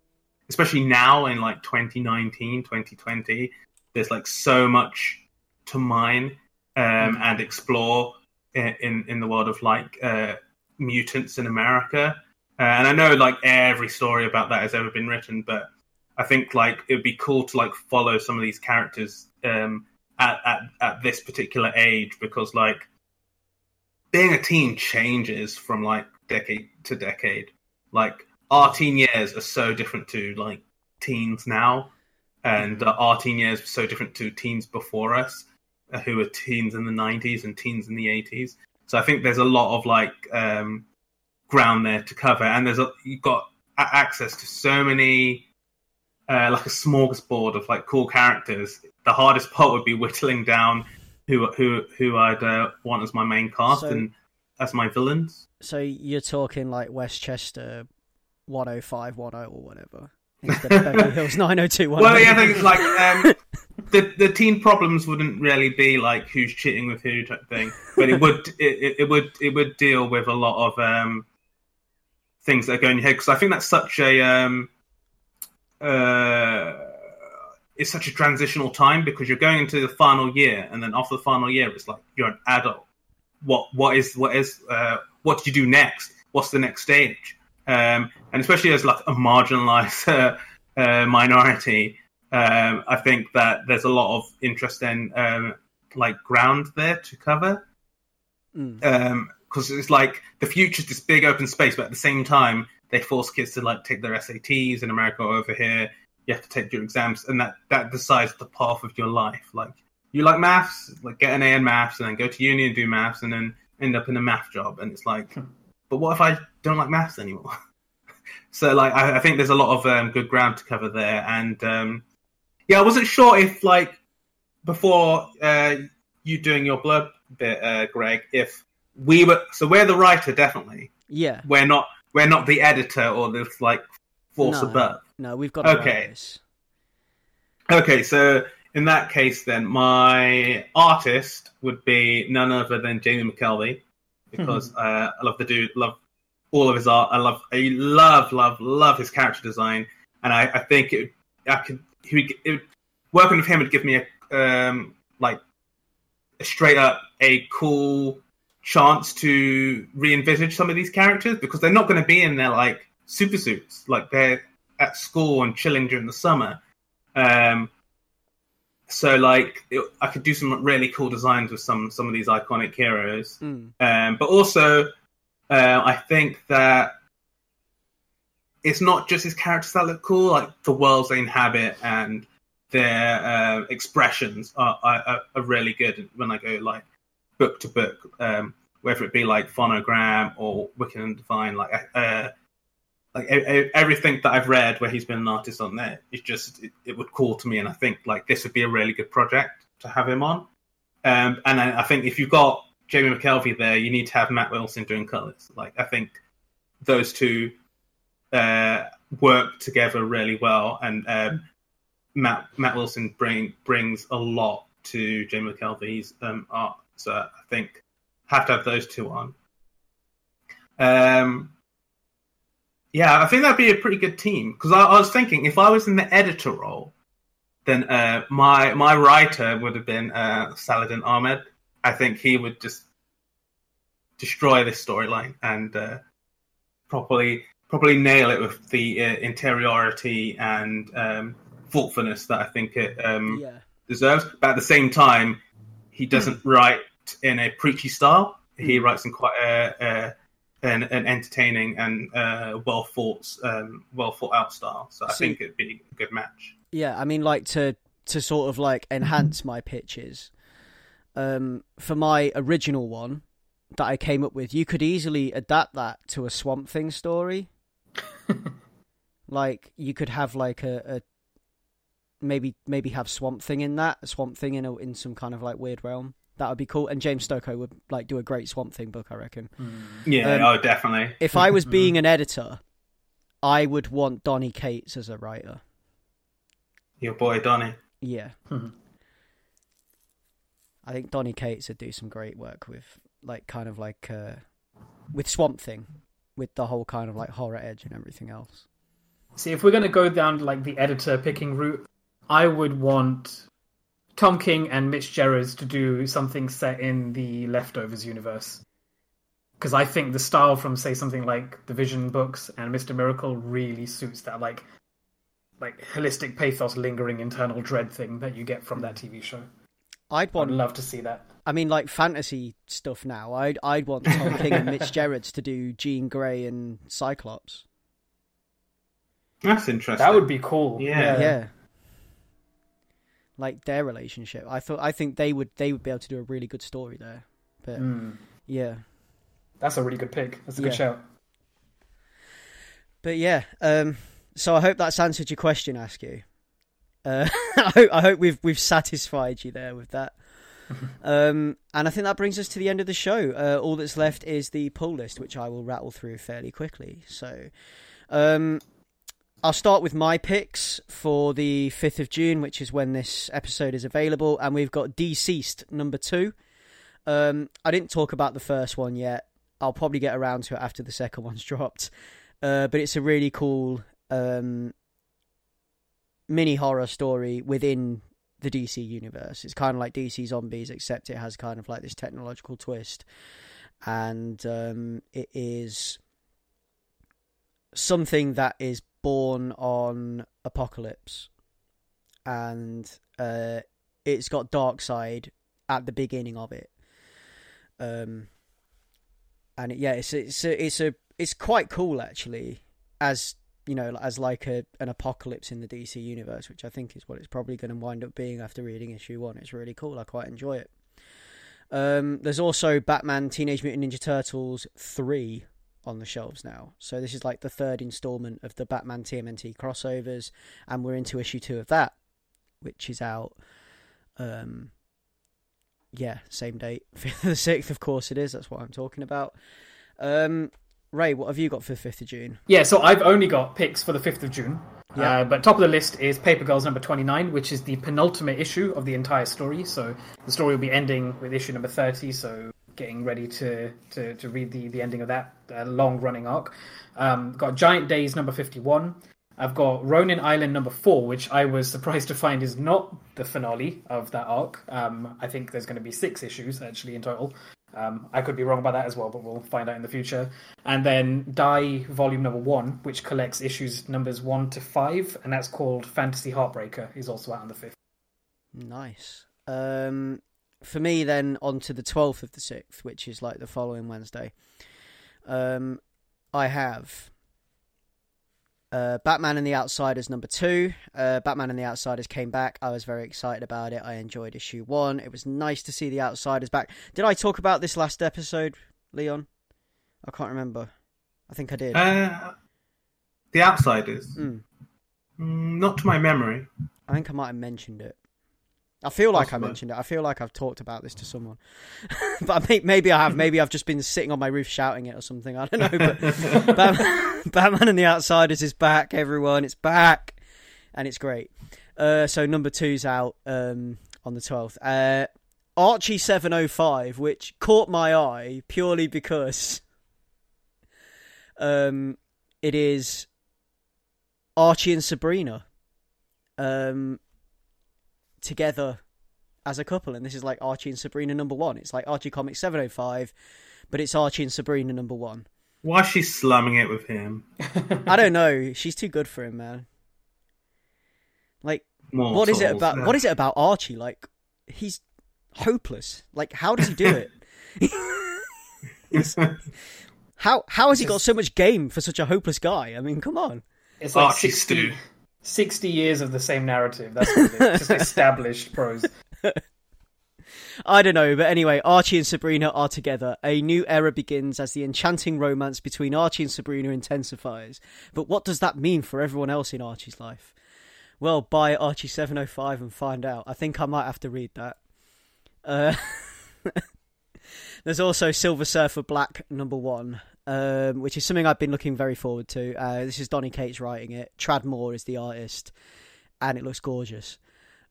especially now in like 2019, 2020, there's like so much to mine um, mm. and explore in, in, in the world of like uh, mutants in America. Uh, and I know like every story about that has ever been written, but I think like it would be cool to like follow some of these characters um, at, at at this particular age because like being a teen changes from like decade to decade. Like our teen years are so different to like teens now, and uh, our teen years were so different to teens before us, who were teens in the '90s and teens in the '80s. So I think there's a lot of like um, ground there to cover, and there's a, you've got access to so many. Uh, like a smorgasbord of like cool characters. The hardest part would be whittling down who who who I'd uh, want as my main cast So- and as my villains. So you're talking like Westchester 10510 or whatever instead of Beverly Hills 90210. Well, yeah, I think it's like um, the the teen problems wouldn't really be like who's cheating with who type thing, but it would it, it, would it would deal with a lot of um, things that are going in your head because I think that's such a um, uh, it's such a transitional time because you're going into the final year and then after the final year it's like you're an adult. What what is what is uh, what do you do next? What's the next stage? Um, and especially as like a marginalized uh, minority, um, I think that there's a lot of interesting um, like ground there to cover Mm. because it's like the future's this big open space, but at the same time they force kids to like take their SATs in America or over here. You have to take your exams, and that that decides the path of your life. Like you like maths, like get an A in maths, and then go to uni and do maths, and then end up in a math job. And it's like, but what if I don't like maths anymore? so like I, I think there's a lot of um, good ground to cover there, and um, yeah, I wasn't sure if like before uh, you doing your blurb bit, uh, Greg, if we were so we're the writer definitely. Yeah. We're not we're not the editor or the like force No. above. No, we've got Okay. Okay, so in that case, then my artist would be none other than Jamie McKelvie because uh, I love the dude, love all of his art. I love, I love, love, love his character design, and I, I think it, I could, he would, working with him would give me a um, like a straight up a cool chance to re-envisage some of these characters because they're not going to be in their like super suits, like they're at school and chilling during the summer. Um, so like it, I could do some really cool designs with some some of these iconic heroes, Mm. um, but also uh, I think that it's not just his characters that look cool, like the worlds they inhabit and their uh, expressions are, are, are really good when I go like book to book, um, whether it be like Phonogram or Wicked and Divine, like uh, like everything that I've read where he's been an artist on there, it's just it, it would call to me, and I think like this would be a really good project to have him on. Um, and I, I think if you've got Jamie McKelvie there, you need to have Matt Wilson doing colors. Like I think those two uh, work together really well, and um, Matt Matt Wilson bring brings a lot to Jamie McKelvie's um, art. So I think have to have those two on. Um, yeah, I think that'd be a pretty good team because I, I was thinking if I was in the editor role, then uh, my my writer would have been uh, Saladin Ahmed. I think he would just destroy this storyline and uh, properly probably nail it with the uh, interiority and um, thoughtfulness that I think it um, Yeah. deserves. But at the same time, he doesn't write in a preachy style. He writes in quite a, a an, an entertaining and uh, well thought um, well thought out style. So I think it'd be a good match. Yeah, I mean, like to to sort of like enhance my pitches. Um, for my original one that I came up with, you could easily adapt that to a Swamp Thing story. Like you could have like a, a maybe maybe have Swamp Thing in that, Swamp Thing in a, in some kind of like weird realm. That would be cool. And James Stokoe would like do a great Swamp Thing book, I reckon. Yeah, Um, oh, definitely. If I was being an editor, I would want Donny Cates as a writer. Your boy Donny. Yeah. Mhm. I think Donny Cates would do some great work with, like, kind of like, uh, with Swamp Thing, with the whole kind of like horror edge and everything else. See, if we're going to go down like the editor picking route, I would want Tom King and Mitch Gerads to do something set in the Leftovers universe. Because I think the style from, say, something like the Vision books and Mister Miracle really suits that like, like holistic pathos, lingering internal dread thing that you get from that TV show. I'd want. I'd love to see that. I mean, like fantasy stuff now. I'd I'd want Tom King and Mitch Gerads to do Jean Grey and Cyclops. That's interesting. That would be cool. Yeah. yeah. Like their relationship. I thought. I think they would. They would be able to do a really good story there. But Mm. yeah. That's a really good pick. That's a good Yeah. shout. But yeah, um, so I hope that's answered your question, Askew. Uh, I hope I hope we've we've satisfied you there with that. um, and I think that brings us to the end of the show. Uh, all that's left is the pull list, which I will rattle through fairly quickly. So, um, I'll start with my picks for the fifth of June, which is when this episode is available, and we've got DCeased number two. Um, I didn't talk about the first one yet. I'll probably get around to it after the second one's dropped. Uh, but it's a really cool um, mini horror story within the DC universe. It's kind of like DC Zombies, except it has kind of like this technological twist, and um, it is something that is born on Apokolips, and uh, it's got Darkseid at the beginning of it. Um, and it, yeah, it's it's a, it's a it's quite cool actually, as you know, as like a an apocalypse in the DC universe, which I think is what it's probably going to wind up being after reading issue one. It's really cool. I quite enjoy it. Um, there's also Batman Teenage Mutant Ninja Turtles three on the shelves now, so this is like the third installment of the Batman TMNT crossovers, and we're into issue two of that, which is out. Um, yeah, same date, the sixth. Of course, it is. That's what I'm talking about. Um, Ray, what have you got for the fifth of June? Yeah, so I've only got picks for the 5th of June. Yeah. Uh, but top of the list is Paper Girls number 29, which is the penultimate issue of the entire story. So the story will be ending with issue number 30, so getting ready to, to, to read the, the ending of that uh, long running arc. Um, got Giant Days number 51. I've got Ronin Island number 4, which I was surprised to find is not the finale of that arc. Um, I think there's going to be six issues actually in total. Um, I could be wrong about that as well, but we'll find out in the future. And then Die Volume Number One, which collects issues numbers one to five, and that's called Fantasy Heartbreaker. Is also out on the fifth. Nice. Um, for me, then on to the twelfth of the sixth, which is like the following Wednesday. Um, I have uh, Batman and the Outsiders number two. Uh, Batman and the Outsiders came back. I was very excited about it. I enjoyed issue one. It was nice to see the Outsiders back. Did I talk about this last episode, Leon? I can't remember. I think I did. Uh, the Outsiders. Mm. Mm, not to my memory. I think I might have mentioned it. I feel like Possibly. I mentioned it. I feel like I've talked about this to someone, but may- maybe I have. Maybe I've just been sitting on my roof shouting it or something. I don't know. But Batman, Batman and the Outsiders is back. Everyone, it's back, and it's great. Uh, so number two's out um, on the twelfth. Uh, Archie seven oh five, which caught my eye purely because um, it is Archie and Sabrina. Um, together as a couple, and this is like Archie and Sabrina number one. It's like Archie Comics 705, but it's Archie and Sabrina number one. Why is she slumming it with him? I don't know. She's too good for him, man. Like, Mortals. what is it about? What is it about Archie? Like, he's hopeless. Like, how does he do it? how how has he got so much game for such a hopeless guy? I mean, come on. It's like Archie 60, Stew. 60 years of the same narrative. That's what it is. Just established prose. I don't know, but anyway, Archie and Sabrina are together. A new era begins as the enchanting romance between Archie and Sabrina intensifies. But what does that mean for everyone else in Archie's life? Well, buy Archie 705 and find out. I think I might have to read that. Uh, there's also Silver Surfer Black number one, um, which is something I've been looking very forward to. Uh, this is Donny Cates writing it. Trad Moore is the artist, and it looks gorgeous.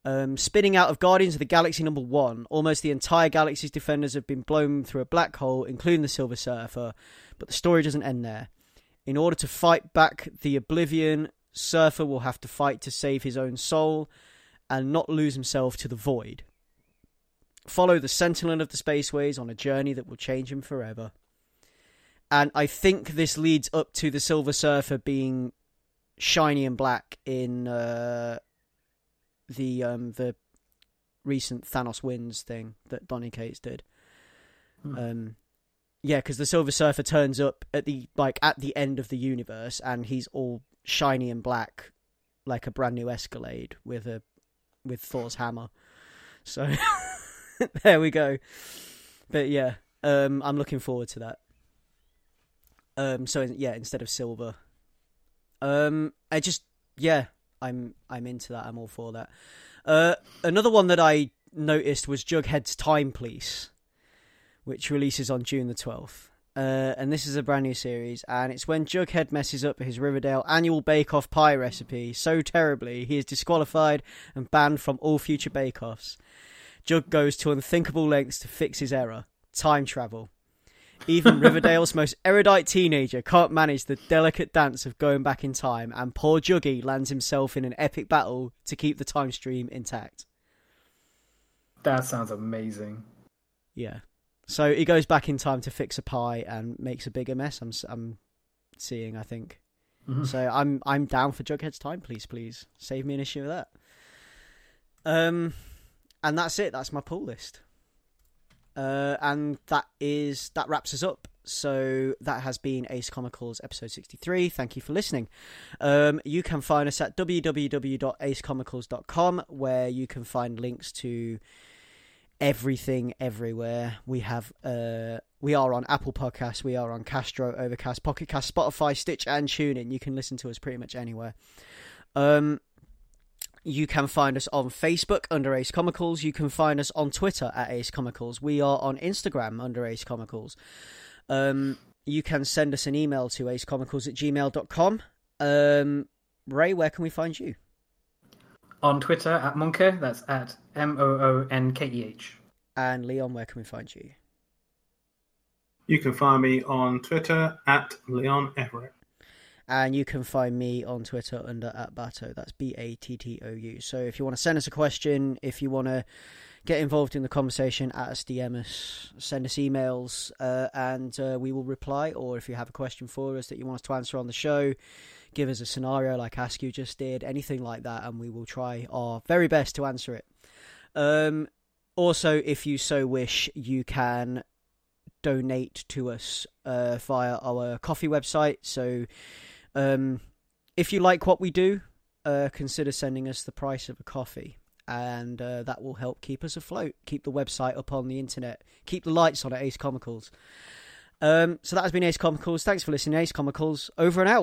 Um, spinning out of Guardians of the Galaxy number one, almost the entire galaxy's defenders have been blown through a black hole, including the Silver Surfer. But the story doesn't end there. In order to fight back the Oblivion, Surfer will have to fight to save his own soul and not lose himself to the void. Follow the Sentinel of the Spaceways on a journey that will change him forever. And I think this leads up to the Silver Surfer being shiny and black in uh, the um, the recent Thanos wins thing that Donny Cates did. Hmm. Um, yeah, because the Silver Surfer turns up at the like at the end of the universe, and he's all shiny and black, like a brand new Escalade with a with Thor's hammer. So there we go. But yeah, um, I'm looking forward to that. Um, so yeah, instead of silver, um, I just yeah, I'm I'm into that. I'm all for that. Uh, another one that I noticed was Jughead's Time Police, which releases on June the twelfth. Uh, and this is a brand new series, and it's when Jughead messes up his Riverdale annual Bake Off pie recipe so terribly he is disqualified and banned from all future Bake Offs. Jug goes to unthinkable lengths to fix his error time travel. Even Riverdale's most erudite teenager can't manage the delicate dance of going back in time, and poor Juggy lands himself in an epic battle to keep the time stream intact. That sounds amazing. Yeah. So he goes back in time to fix a pie and makes a bigger mess. I'm I'm seeing. I think. Mhm. So I'm I'm down for Jughead's time. Please, please save me an issue of that. Um, and that's it. That's my pull list. Uh, and that is that wraps us up. So that has been Ace Comicals episode 63. Thank you for listening. Um, you can find us at www.acecomicals.com where you can find links to everything everywhere. We have uh we are on Apple Podcasts, we are on Castro, Overcast, Pocket Cast, Spotify, Stitch and TuneIn. You can listen to us pretty much anywhere. Um you can find us on Facebook under Ace Comicals. You can find us on Twitter at Ace Comicals. We are on Instagram under Ace Comicals. Um, you can send us an email to acecomicals at gmail.com. Um, Ray, where can we find you? On Twitter at Moonkeh, that's at M O O N K E H. And Leon, where can we find you? You can find me on Twitter at Leon Everett. And you can find me on Twitter under at Battou. That's B A T T O U. So if you want to send us a question, if you want to get involved in the conversation, at us, DM us, send us emails, uh, and uh, we will reply. Or if you have a question for us that you want us to answer on the show, give us a scenario like Ask You just did, anything like that, and we will try our very best to answer it. Um, also, if you so wish, you can donate to us uh, via our Ko-fi website. So, um, if you like what we do, uh, consider sending us the price of a coffee, and uh, that will help keep us afloat, keep the website up on the internet, keep the lights on at Ace Comicals. Um, so that has been Ace Comicals. Thanks for listening, Ace Comicals. Over and out.